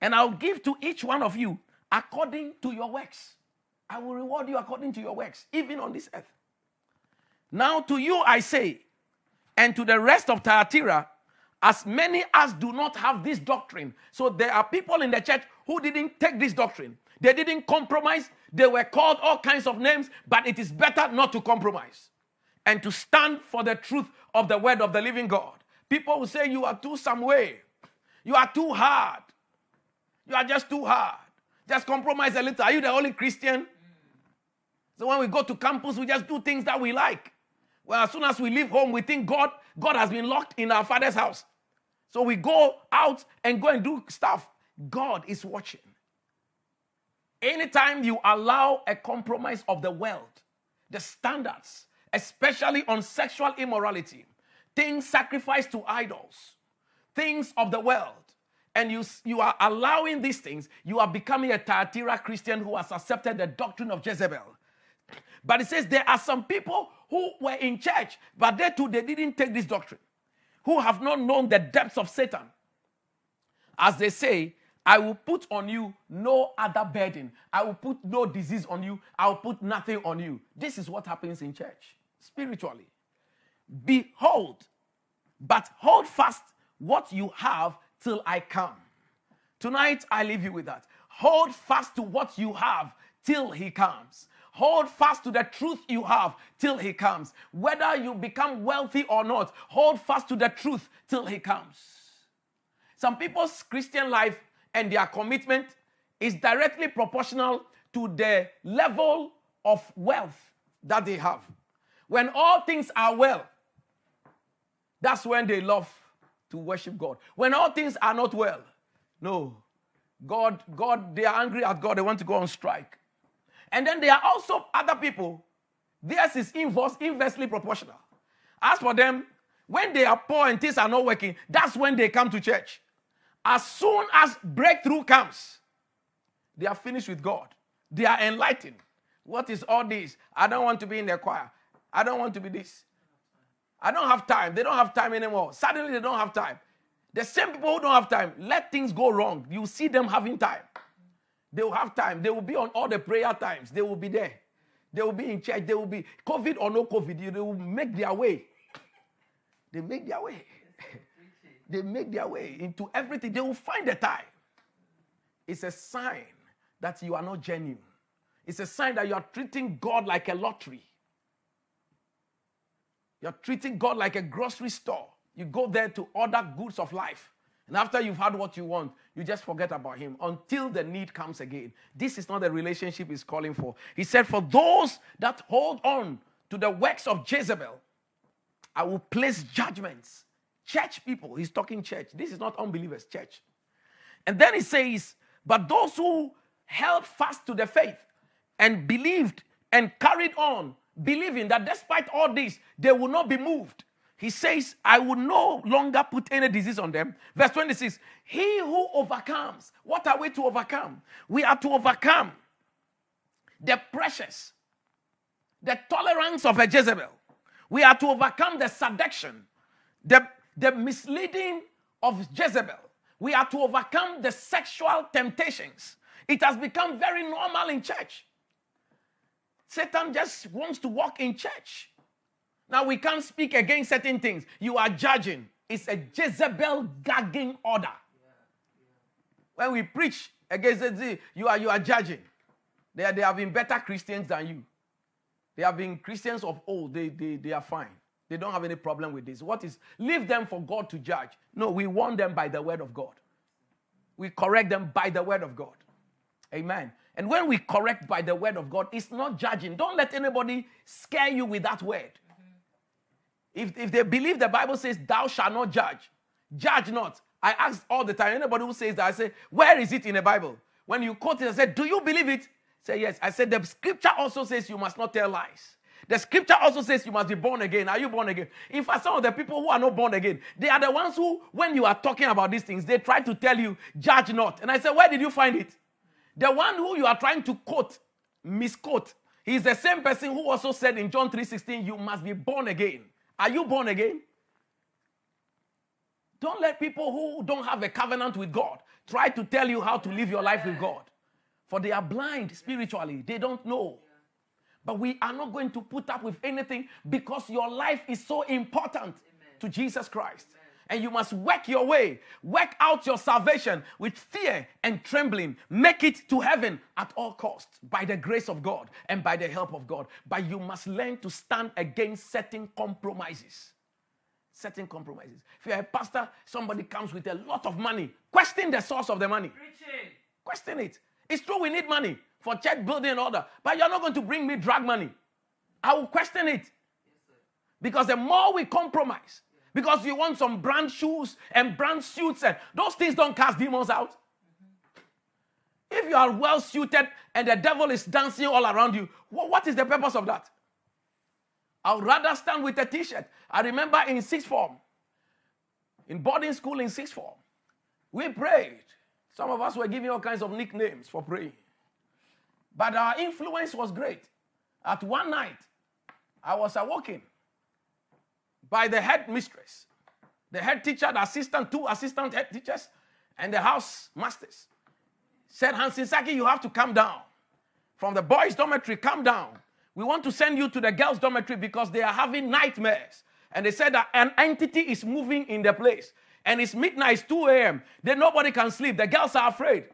And I'll give to each one of you according to your works. I will reward you according to your works, even on this earth. Now, to you I say, and to the rest of Thyatira, as many as do not have this doctrine. So there are people in the church who didn't take this doctrine. They didn't compromise. They were called all kinds of names, but it is better not to compromise and to stand for the truth of the word of the living God. People will say, You are too some way. You are too hard. You are just too hard. Just compromise a little. Are you the only Christian? So when we go to campus, we just do things that we like. Well, as soon as we leave home, we think God, God has been locked in our father's house. So we go out and go and do stuff. God is watching. Anytime you allow a compromise of the world, the standards, especially on sexual immorality, things sacrificed to idols, things of the world, and you, you are allowing these things, you are becoming a Thyatira Christian who has accepted the doctrine of Jezebel. But it says there are some people who were in church, but they too they didn't take this doctrine, who have not known the depths of Satan. As they say, I will put on you no other burden. I will put no disease on you. I will put nothing on you. This is what happens in church spiritually. Behold, but hold fast what you have till I come. Tonight, I leave you with that. Hold fast to what you have till he comes. Hold fast to the truth you have till he comes. Whether you become wealthy or not, hold fast to the truth till he comes. Some people's Christian life and their commitment is directly proportional to the level of wealth that they have. When all things are well, that's when they love to worship God. When all things are not well, no. God, God, they are angry at God. They want to go on strike. And then there are also other people, theirs is inverse, inversely proportional. As for them, when they are poor and things are not working, that's when they come to church. As soon as breakthrough comes, they are finished with God. They are enlightened. What is all this? I don't want to be in the choir. I don't want to be this. I don't have time. They don't have time anymore. Suddenly, they don't have time. The same people who don't have time, let things go wrong. You see them having time. They will have time. They will be on all the prayer times. They will be there. They will be in church. They will be COVID or no COVID. They will make their way. They make their way. *laughs* they make their way into everything. They will find the time. It's a sign that you are not genuine. It's a sign that you are treating God like a lottery. You're treating God like a grocery store. You go there to order goods of life. And after you've had what you want, you just forget about him until the need comes again. This is not the relationship he's calling for. He said, For those that hold on to the works of Jezebel, I will place judgments. Church people, he's talking church. This is not unbelievers, church. And then he says, But those who held fast to the faith and believed and carried on, believing that despite all this, they will not be moved he says, I will no longer put any disease on them. Verse 26 He who overcomes, what are we to overcome? We are to overcome the pressures, the tolerance of a Jezebel. We are to overcome the seduction, the, the misleading of Jezebel. We are to overcome the sexual temptations. It has become very normal in church. Satan just wants to walk in church Now we can't speak against certain things. You are judging. It's a Jezebel gagging order. When we preach against it, you are you are judging. They, they have been better Christians than you. They have been Christians of old. They, they, they are fine. They don't have any problem with this. What is leave them for God to judge? No, we warn them by the word of God. We correct them by the word of God. Amen. And when we correct by the word of God, it's not judging. Don't let anybody scare you with that word. If, if they believe the Bible says, Thou shalt not judge, judge not. I ask all the time, anybody who says that, I say, Where is it in the Bible? When you quote it, I said, Do you believe it? Say yes. I said, The scripture also says you must not tell lies. The scripture also says you must be born again. Are you born again? In fact, some of the people who are not born again, they are the ones who, when you are talking about these things, they try to tell you, judge not. And I said, Where did you find it? The one who you are trying to quote, misquote, he is the same person who also said in John 3:16, you must be born again. Are you born again? Don't let people who don't have a covenant with God try to tell you how to live your life with God. For they are blind spiritually, they don't know. But we are not going to put up with anything because your life is so important Amen. to Jesus Christ. Amen. And you must work your way, work out your salvation with fear and trembling. Make it to heaven at all costs by the grace of God and by the help of God. But you must learn to stand against certain compromises. Certain compromises. If you're a pastor, somebody comes with a lot of money, question the source of the money. Preaching. Question it. It's true we need money for church building and all that, but you're not going to bring me drug money. I will question it. Because the more we compromise, because you want some brand shoes and brand suits, and those things don't cast demons out. If you are well suited and the devil is dancing all around you, what is the purpose of that? I would rather stand with a t shirt. I remember in sixth form, in boarding school in sixth form, we prayed. Some of us were giving all kinds of nicknames for praying. But our influence was great. At one night, I was awoken by the head mistress, the head teacher, the assistant, two assistant head teachers, and the house masters. Said, Hansin Saki, you have to come down. From the boys' dormitory, come down. We want to send you to the girls' dormitory because they are having nightmares. And they said that an entity is moving in the place. And it's midnight, it's 2 a.m. Then nobody can sleep. The girls are afraid.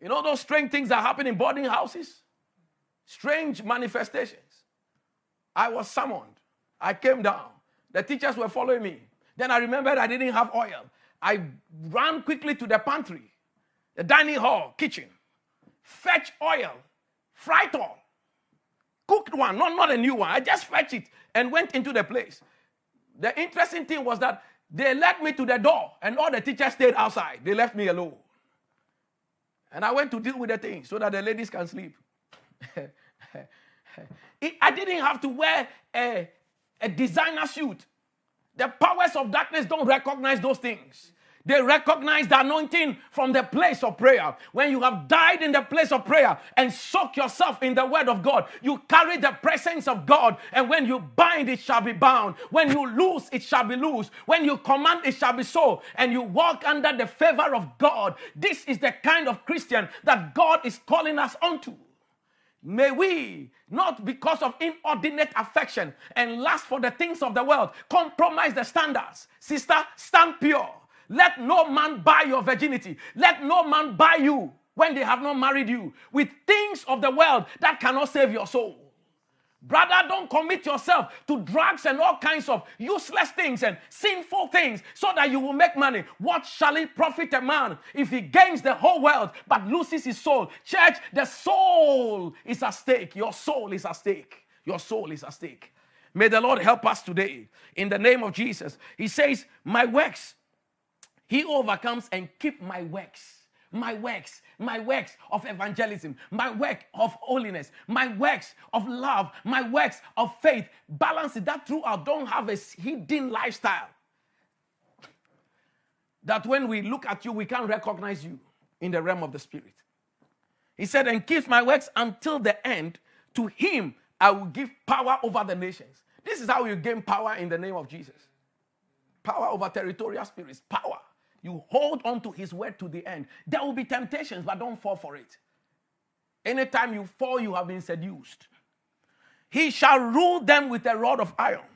You know those strange things that happen in boarding houses? Strange manifestations. I was summoned. I came down. The teachers were following me. Then I remembered I didn't have oil. I ran quickly to the pantry, the dining hall, kitchen, fetch oil, fried oil, cooked one, not, not a new one. I just fetched it and went into the place. The interesting thing was that they led me to the door and all the teachers stayed outside. They left me alone. And I went to deal with the thing so that the ladies can sleep. *laughs* I didn't have to wear a, a designer suit. The powers of darkness don't recognize those things. They recognize the anointing from the place of prayer. When you have died in the place of prayer and soak yourself in the word of God, you carry the presence of God. And when you bind, it shall be bound. When you loose, it shall be loose. When you command, it shall be so. And you walk under the favor of God. This is the kind of Christian that God is calling us onto. May we, not because of inordinate affection and lust for the things of the world, compromise the standards. Sister, stand pure. Let no man buy your virginity. Let no man buy you when they have not married you with things of the world that cannot save your soul. Brother, don't commit yourself to drugs and all kinds of useless things and sinful things so that you will make money. What shall it profit a man if he gains the whole world but loses his soul? Church, the soul is at stake. Your soul is at stake. Your soul is at stake. May the Lord help us today in the name of Jesus. He says, My works, he overcomes and keep my works my works, my works of evangelism, my work of holiness, my works of love, my works of faith. Balance it that throughout. Don't have a hidden lifestyle. That when we look at you, we can't recognize you in the realm of the spirit. He said, and keep my works until the end. To him I will give power over the nations. This is how you gain power in the name of Jesus. Power over territorial spirits. Power. You hold on to his word to the end. There will be temptations, but don't fall for it. Anytime you fall, you have been seduced. He shall rule them with a rod of iron.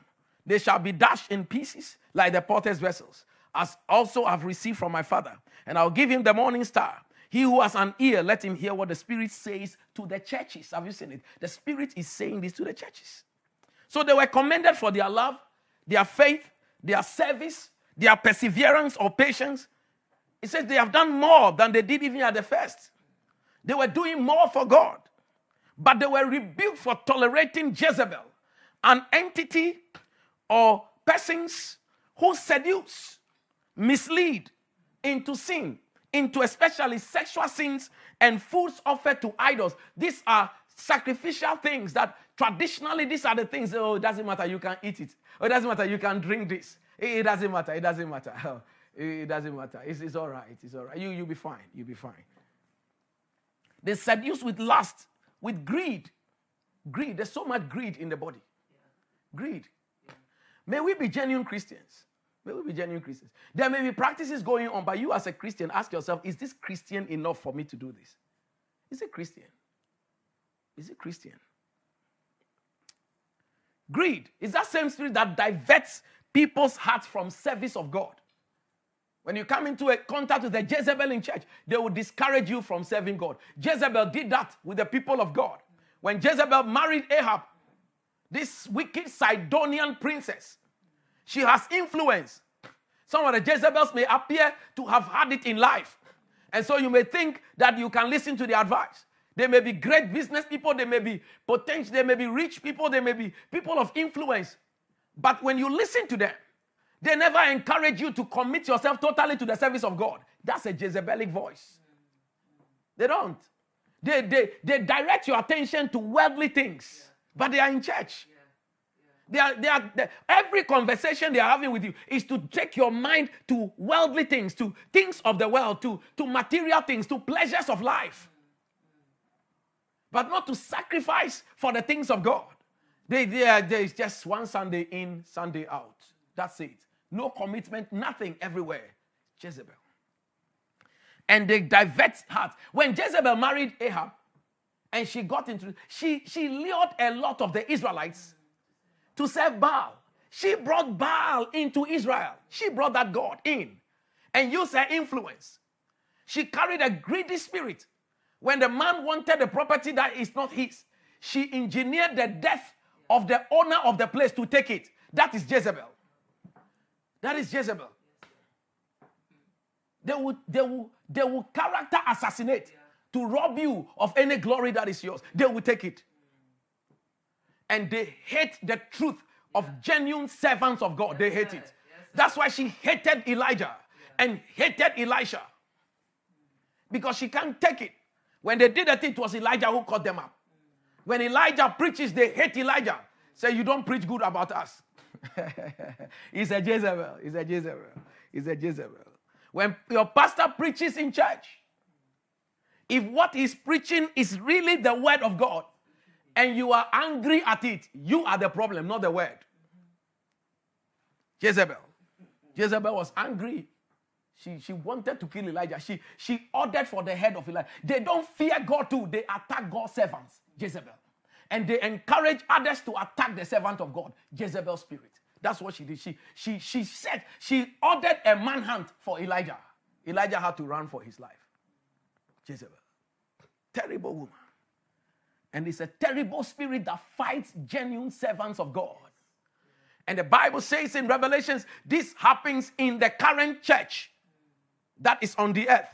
They shall be dashed in pieces like the potter's vessels, as also I've received from my Father. And I'll give him the morning star. He who has an ear, let him hear what the Spirit says to the churches. Have you seen it? The Spirit is saying this to the churches. So they were commended for their love, their faith, their service, their perseverance or patience. It says they have done more than they did even at the first. They were doing more for God, but they were rebuked for tolerating Jezebel, an entity or persons who seduce, mislead into sin, into especially sexual sins and foods offered to idols. These are sacrificial things that traditionally these are the things. Oh, it doesn't matter, you can eat it. Oh, it doesn't matter, you can drink this. It, doesn't matter, it doesn't matter. *laughs* it doesn't matter. It's, it's all right, it's all right. You, you'll be fine, you'll be fine. They seduce with lust, with greed. Greed. There's so much greed in the body. Greed. May we be genuine Christians. May we be genuine Christians. There may be practices going on, but you as a Christian, ask yourself, is this Christian enough for me to do this? Is it Christian? Is it Christian? Greed is that same spirit that diverts people's hearts from service of God. When you come into a contact with the Jezebel in church, they will discourage you from serving God. Jezebel did that with the people of God. When Jezebel married Ahab, this wicked Sidonian princess, she has influence. Some of the Jezebels may appear to have had it in life. And so you may think that you can listen to the advice. They may be great business people, they may be potential, they may be rich people, they may be people of influence. But when you listen to them, they never encourage you to commit yourself totally to the service of God. That's a Jezebelic voice. They don't. They, they, they direct your attention to worldly things, but they are in church. They are, they are, they, every conversation they are having with you is to take your mind to worldly things, to things of the world, to, to material things, to pleasures of life, but not to sacrifice for the things of God. They, they there is just one Sunday in, Sunday out. That's it no commitment, nothing everywhere. Jezebel. And they divert heart. When Jezebel married Ahab and she got into she she lured a lot of the Israelites to serve Baal. She brought Baal into Israel. She brought that God in and used her influence. She carried a greedy spirit. When the man wanted the property that is not his, she engineered the death of the owner of the place to take it. That is Jezebel. That is Jezebel. They will, they will, they will character assassinate to rob you of any glory that is yours. They will take it. And they hate the truth of genuine servants of God. They hate it. That's why she hated Elijah and hated Elisha. Because she can't take it. When they did that, it was Elijah who caught them up. When Elijah preaches, they hate Elijah. Say, You don't preach good about us. *laughs* he's a Jezebel. He's a Jezebel. He's a Jezebel. When your pastor preaches in church, if what he's preaching is really the word of God and you are angry at it, you are the problem, not the word. Jezebel. Jezebel was angry. She, she wanted to kill Elijah. She, she ordered for the head of Elijah. They don't fear God too. They attack God's servants. Jezebel and they encourage others to attack the servant of God, Jezebel's spirit. That's what she did. She, she, she said, she ordered a manhunt for Elijah. Elijah had to run for his life. Jezebel. Terrible woman. And it's a terrible spirit that fights genuine servants of God. And the Bible says in Revelations, this happens in the current church that is on the earth.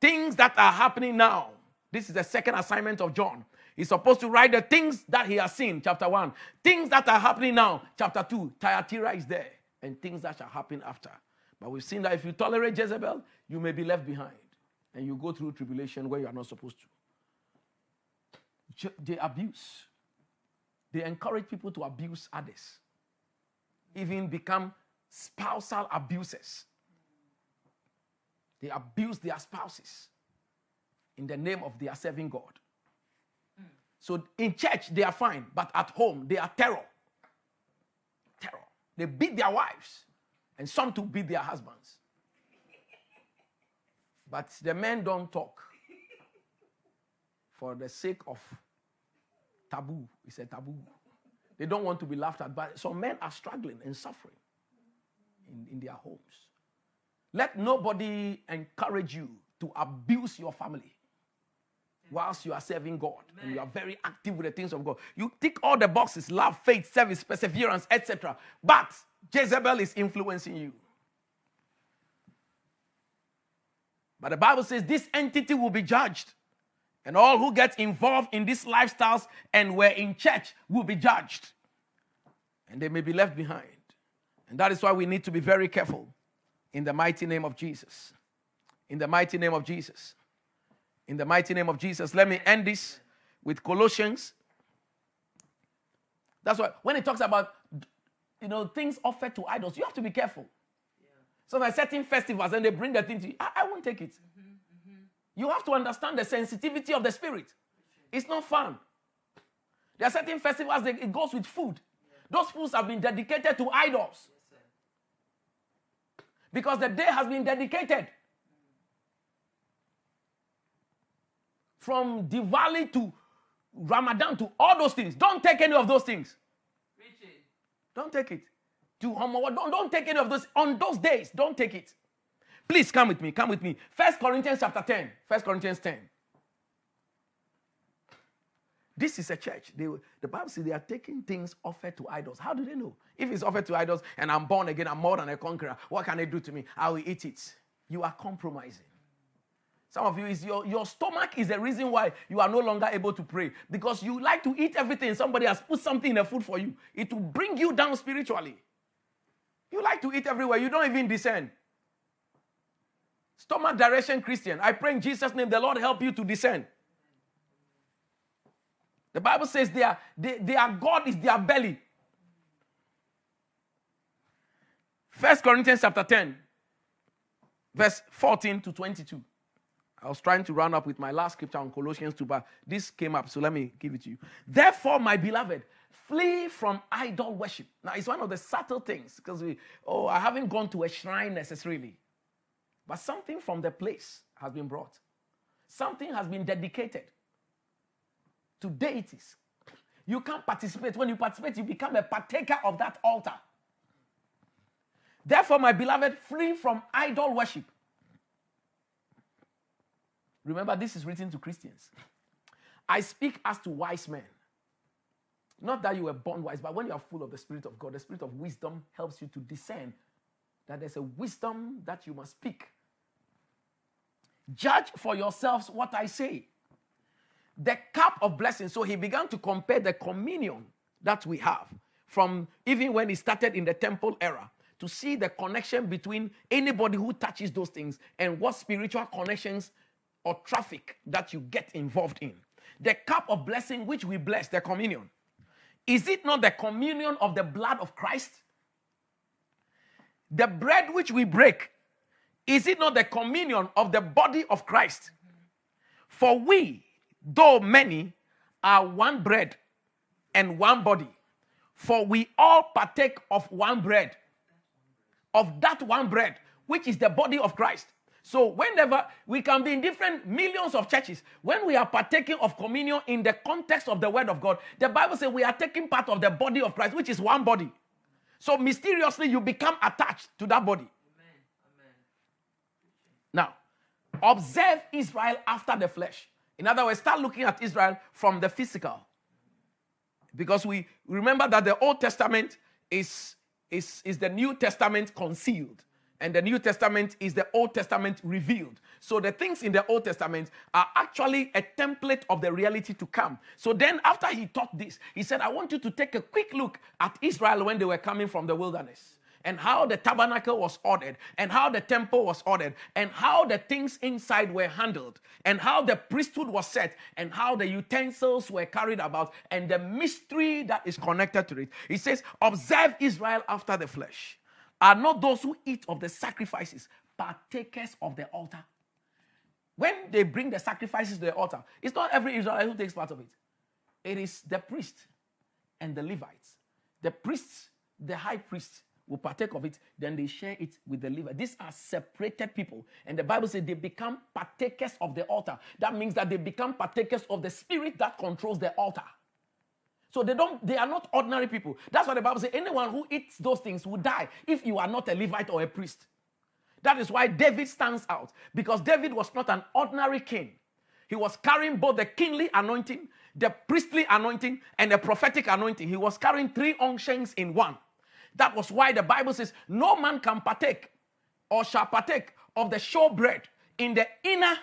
Things that are happening now. This is the second assignment of John. He's supposed to write the things that he has seen, chapter 1. Things that are happening now, chapter 2. Thyatira is there, and things that shall happen after. But we've seen that if you tolerate Jezebel, you may be left behind. And you go through tribulation where you are not supposed to. They abuse. They encourage people to abuse others, even become spousal abusers. They abuse their spouses in the name of their serving God. So in church, they are fine, but at home, they are terror. Terror. They beat their wives, and some to beat their husbands. But the men don't talk for the sake of taboo. It's a taboo. They don't want to be laughed at. But some men are struggling and suffering in, in their homes. Let nobody encourage you to abuse your family whilst you are serving God Amen. and you are very active with the things of God. You tick all the boxes love, faith, service, perseverance, etc. But Jezebel is influencing you. But the Bible says this entity will be judged. And all who get involved in these lifestyles and were in church will be judged. And they may be left behind. And that is why we need to be very careful in the mighty name of Jesus. In the mighty name of Jesus. In the mighty name of Jesus. Let me end this with Colossians. That's why when it talks about you know things offered to idols, you have to be careful. So there are certain festivals and they bring the thing to you. I, I won't take it. Mm-hmm, mm-hmm. You have to understand the sensitivity of the spirit. It's not fun. There are certain festivals that it goes with food. Yeah. Those foods have been dedicated to idols. Yes, because the day has been dedicated. From Diwali to Ramadan to all those things. Don't take any of those things. Don't take it to Homowo. Don't, don't take any of those on those days. Don't take it. Please come with me. Come with me. First Corinthians chapter 10. First Corinthians 10. This is a church. They, the Bible says they are taking things offered to idols. How do they know? If it's offered to idols and I'm born again, I'm more than a conqueror, what can they do to me? I will eat it. You are compromising. Some of you is your, your stomach is the reason why you are no longer able to pray. Because you like to eat everything. Somebody has put something in the food for you. It will bring you down spiritually. You like to eat everywhere, you don't even discern. Stomach direction Christian. I pray in Jesus' name, the Lord help you to discern. The Bible says their, they, their God is their belly. First Corinthians chapter 10, verse 14 to 22. I was trying to run up with my last scripture on Colossians 2, but this came up, so let me give it to you. Therefore, my beloved, Flee from idol worship. Now, it's one of the subtle things because we, oh, I haven't gone to a shrine necessarily. But something from the place has been brought, something has been dedicated to deities. You can't participate. When you participate, you become a partaker of that altar. Therefore, my beloved, flee from idol worship. Remember, this is written to Christians. I speak as to wise men. Not that you were born wise, but when you are full of the Spirit of God, the Spirit of wisdom helps you to discern that there's a wisdom that you must speak. Judge for yourselves what I say. The cup of blessing. So he began to compare the communion that we have from even when he started in the temple era to see the connection between anybody who touches those things and what spiritual connections or traffic that you get involved in. The cup of blessing which we bless, the communion is it not the communion of the blood of Christ? The bread which we break, is it not the communion of the body of Christ? For we, though many, are one bread and one body. For we all partake of one bread, of that one bread, which is the body of Christ. So, whenever we can be in different millions of churches, when we are partaking of communion in the context of the Word of God, the Bible says we are taking part of the body of Christ, which is one body. So, mysteriously, you become attached to that body. Amen. Amen. Now, observe Israel after the flesh. In other words, start looking at Israel from the physical. Because we remember that the Old Testament is, is, is the New Testament concealed and the New Testament is the Old Testament revealed. So the things in the Old Testament are actually a template of the reality to come. So then, after he taught this, he said, I want you to take a quick look at Israel when they were coming from the wilderness. And how the tabernacle was ordered, and how the temple was ordered, and how the things inside were handled, and how the priesthood was set, and how the utensils were carried about, and the mystery that is connected to it. He says, Observe Israel after the flesh are not those who eat of the sacrifices partakers of the altar. When they bring the sacrifices to the altar, it's not every Israelite who takes part of it. It is the priest and the Levites. The priests, the high priest, will partake of it, then they share it with the Levites. These are separated people. And the Bible says they become partakers of the altar. That means that they become partakers of the spirit that controls the altar. So they don't, they are not ordinary people. That's what the Bible says. Anyone who eats those things will die if you are not a Levite or a priest. That is why David stands out. Because David was not an ordinary king. He was carrying both the kingly anointing, the priestly anointing, and the prophetic anointing. He was carrying three unctions in one. That was why the Bible says, No man can partake or shall partake of the showbread in the inner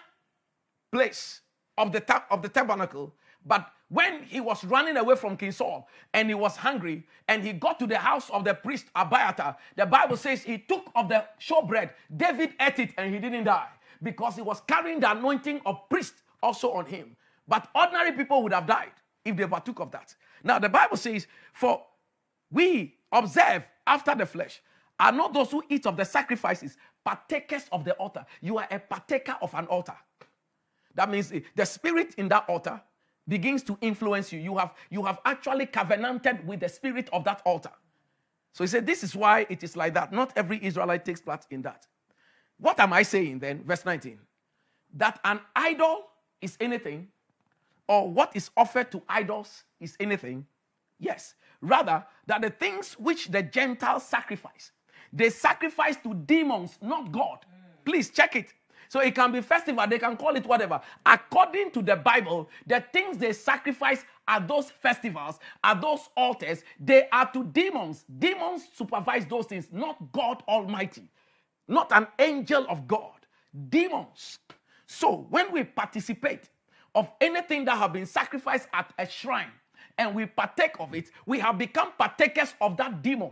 place of the, ta- of the tabernacle, but when he was running away from King Saul and he was hungry and he got to the house of the priest Abiathar, the Bible says he took of the showbread. David ate it and he didn't die because he was carrying the anointing of priest also on him. But ordinary people would have died if they partook of that. Now, the Bible says, For we observe after the flesh are not those who eat of the sacrifices, partakers of the altar. You are a partaker of an altar. That means the spirit in that altar begins to influence you. You have, you have actually covenanted with the spirit of that altar. So he said, This is why it is like that. Not every Israelite takes part in that. What am I saying then? Verse 19. That an idol is anything, or what is offered to idols is anything. Yes. Rather, that the things which the Gentiles sacrifice, they sacrifice to demons, not God. Please check it. So it can be festival, they can call it whatever. According to the Bible, the things they sacrifice at those festivals, at those altars, they are to demons. Demons supervise those things, not God Almighty, not an angel of God. Demons. So when we participate of anything that have been sacrificed at a shrine and we partake of it, we have become partakers of that demon.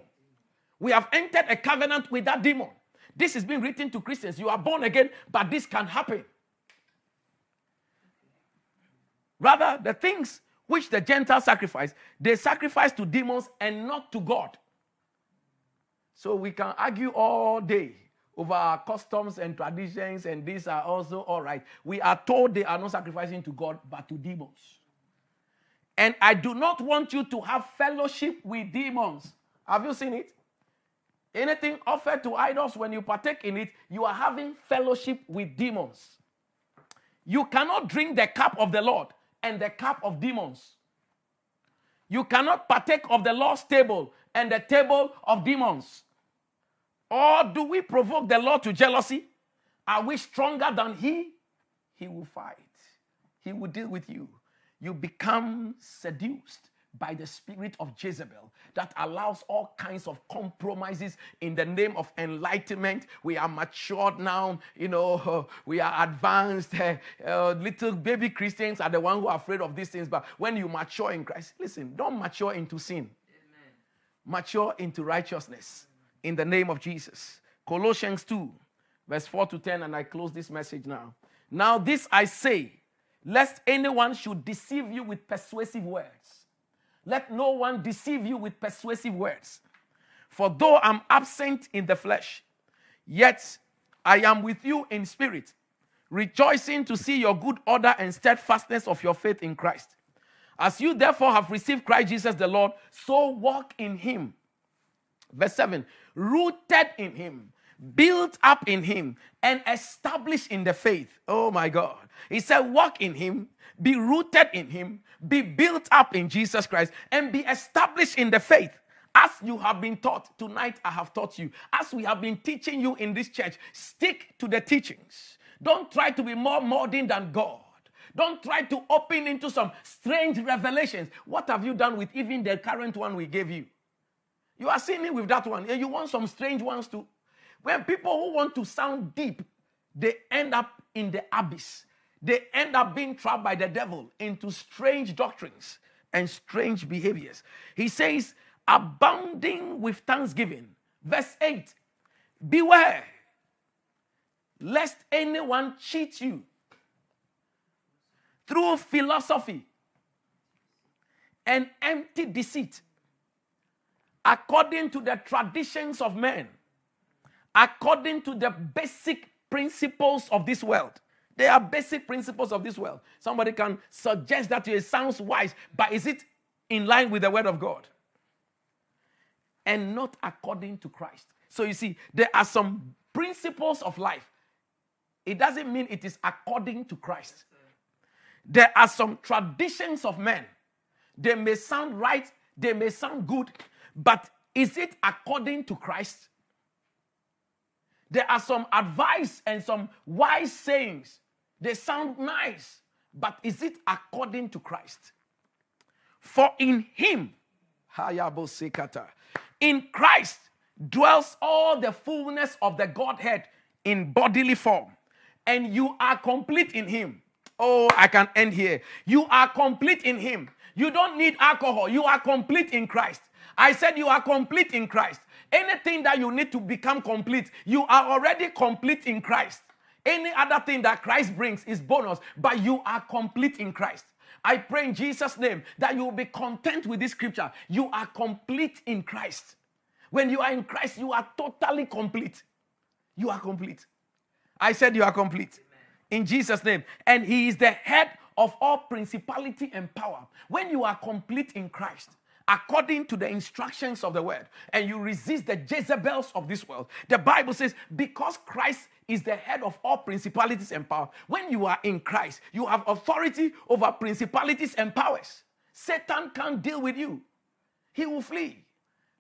We have entered a covenant with that demon. This is being written to Christians. You are born again, but this can happen. Rather, the things which the Gentiles sacrifice, they sacrifice to demons and not to God. So we can argue all day over our customs and traditions, and these are also all right. We are told they are not sacrificing to God, but to demons. And I do not want you to have fellowship with demons. Have you seen it? Anything offered to idols, when you partake in it, you are having fellowship with demons. You cannot drink the cup of the Lord and the cup of demons. You cannot partake of the Lord's table and the table of demons. Or do we provoke the Lord to jealousy? Are we stronger than He? He will fight, He will deal with you. You become seduced by the spirit of Jezebel that allows all kinds of compromises in the name of enlightenment. We are matured now, you know, *laughs* we are advanced. Uh, *laughs* little baby Christians are the ones who are afraid of these things. But when you mature in Christ, listen, don't mature into sin, Amen. mature into righteousness in the name of Jesus. Colossians 2, verse 4 to 10, and I close this message now. Now, this I say, lest anyone should deceive you with persuasive words. Let no one deceive you with persuasive words. For though I'm absent in the flesh, yet I am with you in spirit, rejoicing to see your good order and steadfastness of your faith in Christ. As you therefore have received Christ Jesus the Lord, so walk in him. Verse 7 rooted in him, built up in him, and established in the faith. Oh my God. He said, walk in him, be rooted in him, be built up in Jesus Christ, and be established in the faith. As you have been taught, tonight I have taught you. As we have been teaching you in this church, stick to the teachings. Don't try to be more modern than God. Don't try to open into some strange revelations. What have you done with even the current one we gave you? You are seeing it with that one. You want some strange ones too. When people who want to sound deep, they end up in the abyss they end up being trapped by the devil into strange doctrines and strange behaviors. He says, abounding with thanksgiving. Verse 8 Beware lest anyone cheat you through philosophy and empty deceit, according to the traditions of men, according to the basic principles of this world. They are basic principles of this world. Somebody can suggest that to you. It sounds wise, but is it in line with the word of God? And not according to Christ. So you see, there are some principles of life. It doesn't mean it is according to Christ. There are some traditions of men. They may sound right, they may sound good, but is it according to Christ? There are some advice and some wise sayings. They sound nice, but is it according to Christ? For in him, in Christ dwells all the fullness of the Godhead in bodily form, and you are complete in him. Oh, I can end here. You are complete in him. You don't need alcohol. You are complete in Christ. I said you are complete in Christ. Anything that you need to become complete, you are already complete in Christ. Any other thing that Christ brings is bonus, but you are complete in Christ. I pray in Jesus' name that you will be content with this scripture. You are complete in Christ. When you are in Christ, you are totally complete. You are complete. I said you are complete. In Jesus' name. And He is the head of all principality and power. When you are complete in Christ, according to the instructions of the word, and you resist the Jezebels of this world, the Bible says, because Christ is the head of all principalities and power. When you are in Christ, you have authority over principalities and powers. Satan can't deal with you, he will flee.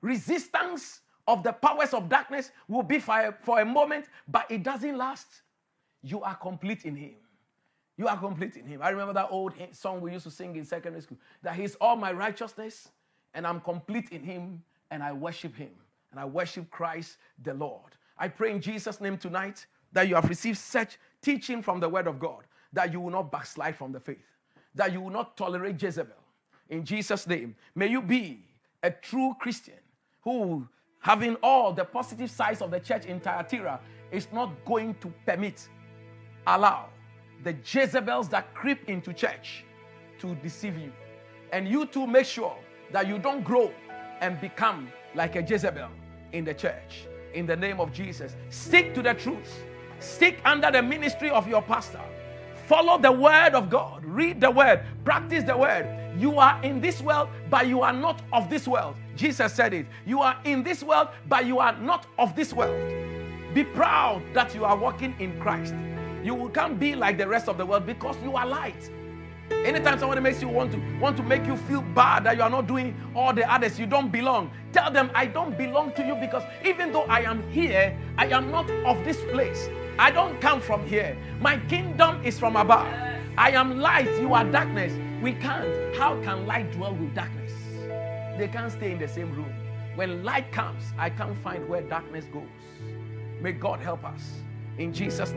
Resistance of the powers of darkness will be for a, for a moment, but it doesn't last. You are complete in him. You are complete in him. I remember that old song we used to sing in secondary school that he's all my righteousness and I'm complete in him and I worship him and I worship Christ the Lord. I pray in Jesus' name tonight that you have received such teaching from the word of God that you will not backslide from the faith, that you will not tolerate Jezebel. In Jesus' name, may you be a true Christian who, having all the positive sides of the church in Thyatira, is not going to permit, allow the Jezebels that creep into church to deceive you. And you too make sure that you don't grow and become like a Jezebel in the church. In the name of Jesus, stick to the truth. Stick under the ministry of your pastor. Follow the word of God. Read the word. Practice the word. You are in this world, but you are not of this world. Jesus said it. You are in this world, but you are not of this world. Be proud that you are walking in Christ. You can't be like the rest of the world because you are light. Anytime somebody makes you want to want to make you feel bad that you are not doing all the others, you don't belong. Tell them I don't belong to you because even though I am here, I am not of this place. I don't come from here. My kingdom is from above. I am light, you are darkness. We can't. How can light dwell with darkness? They can't stay in the same room. When light comes, I can't find where darkness goes. May God help us. In Jesus' name.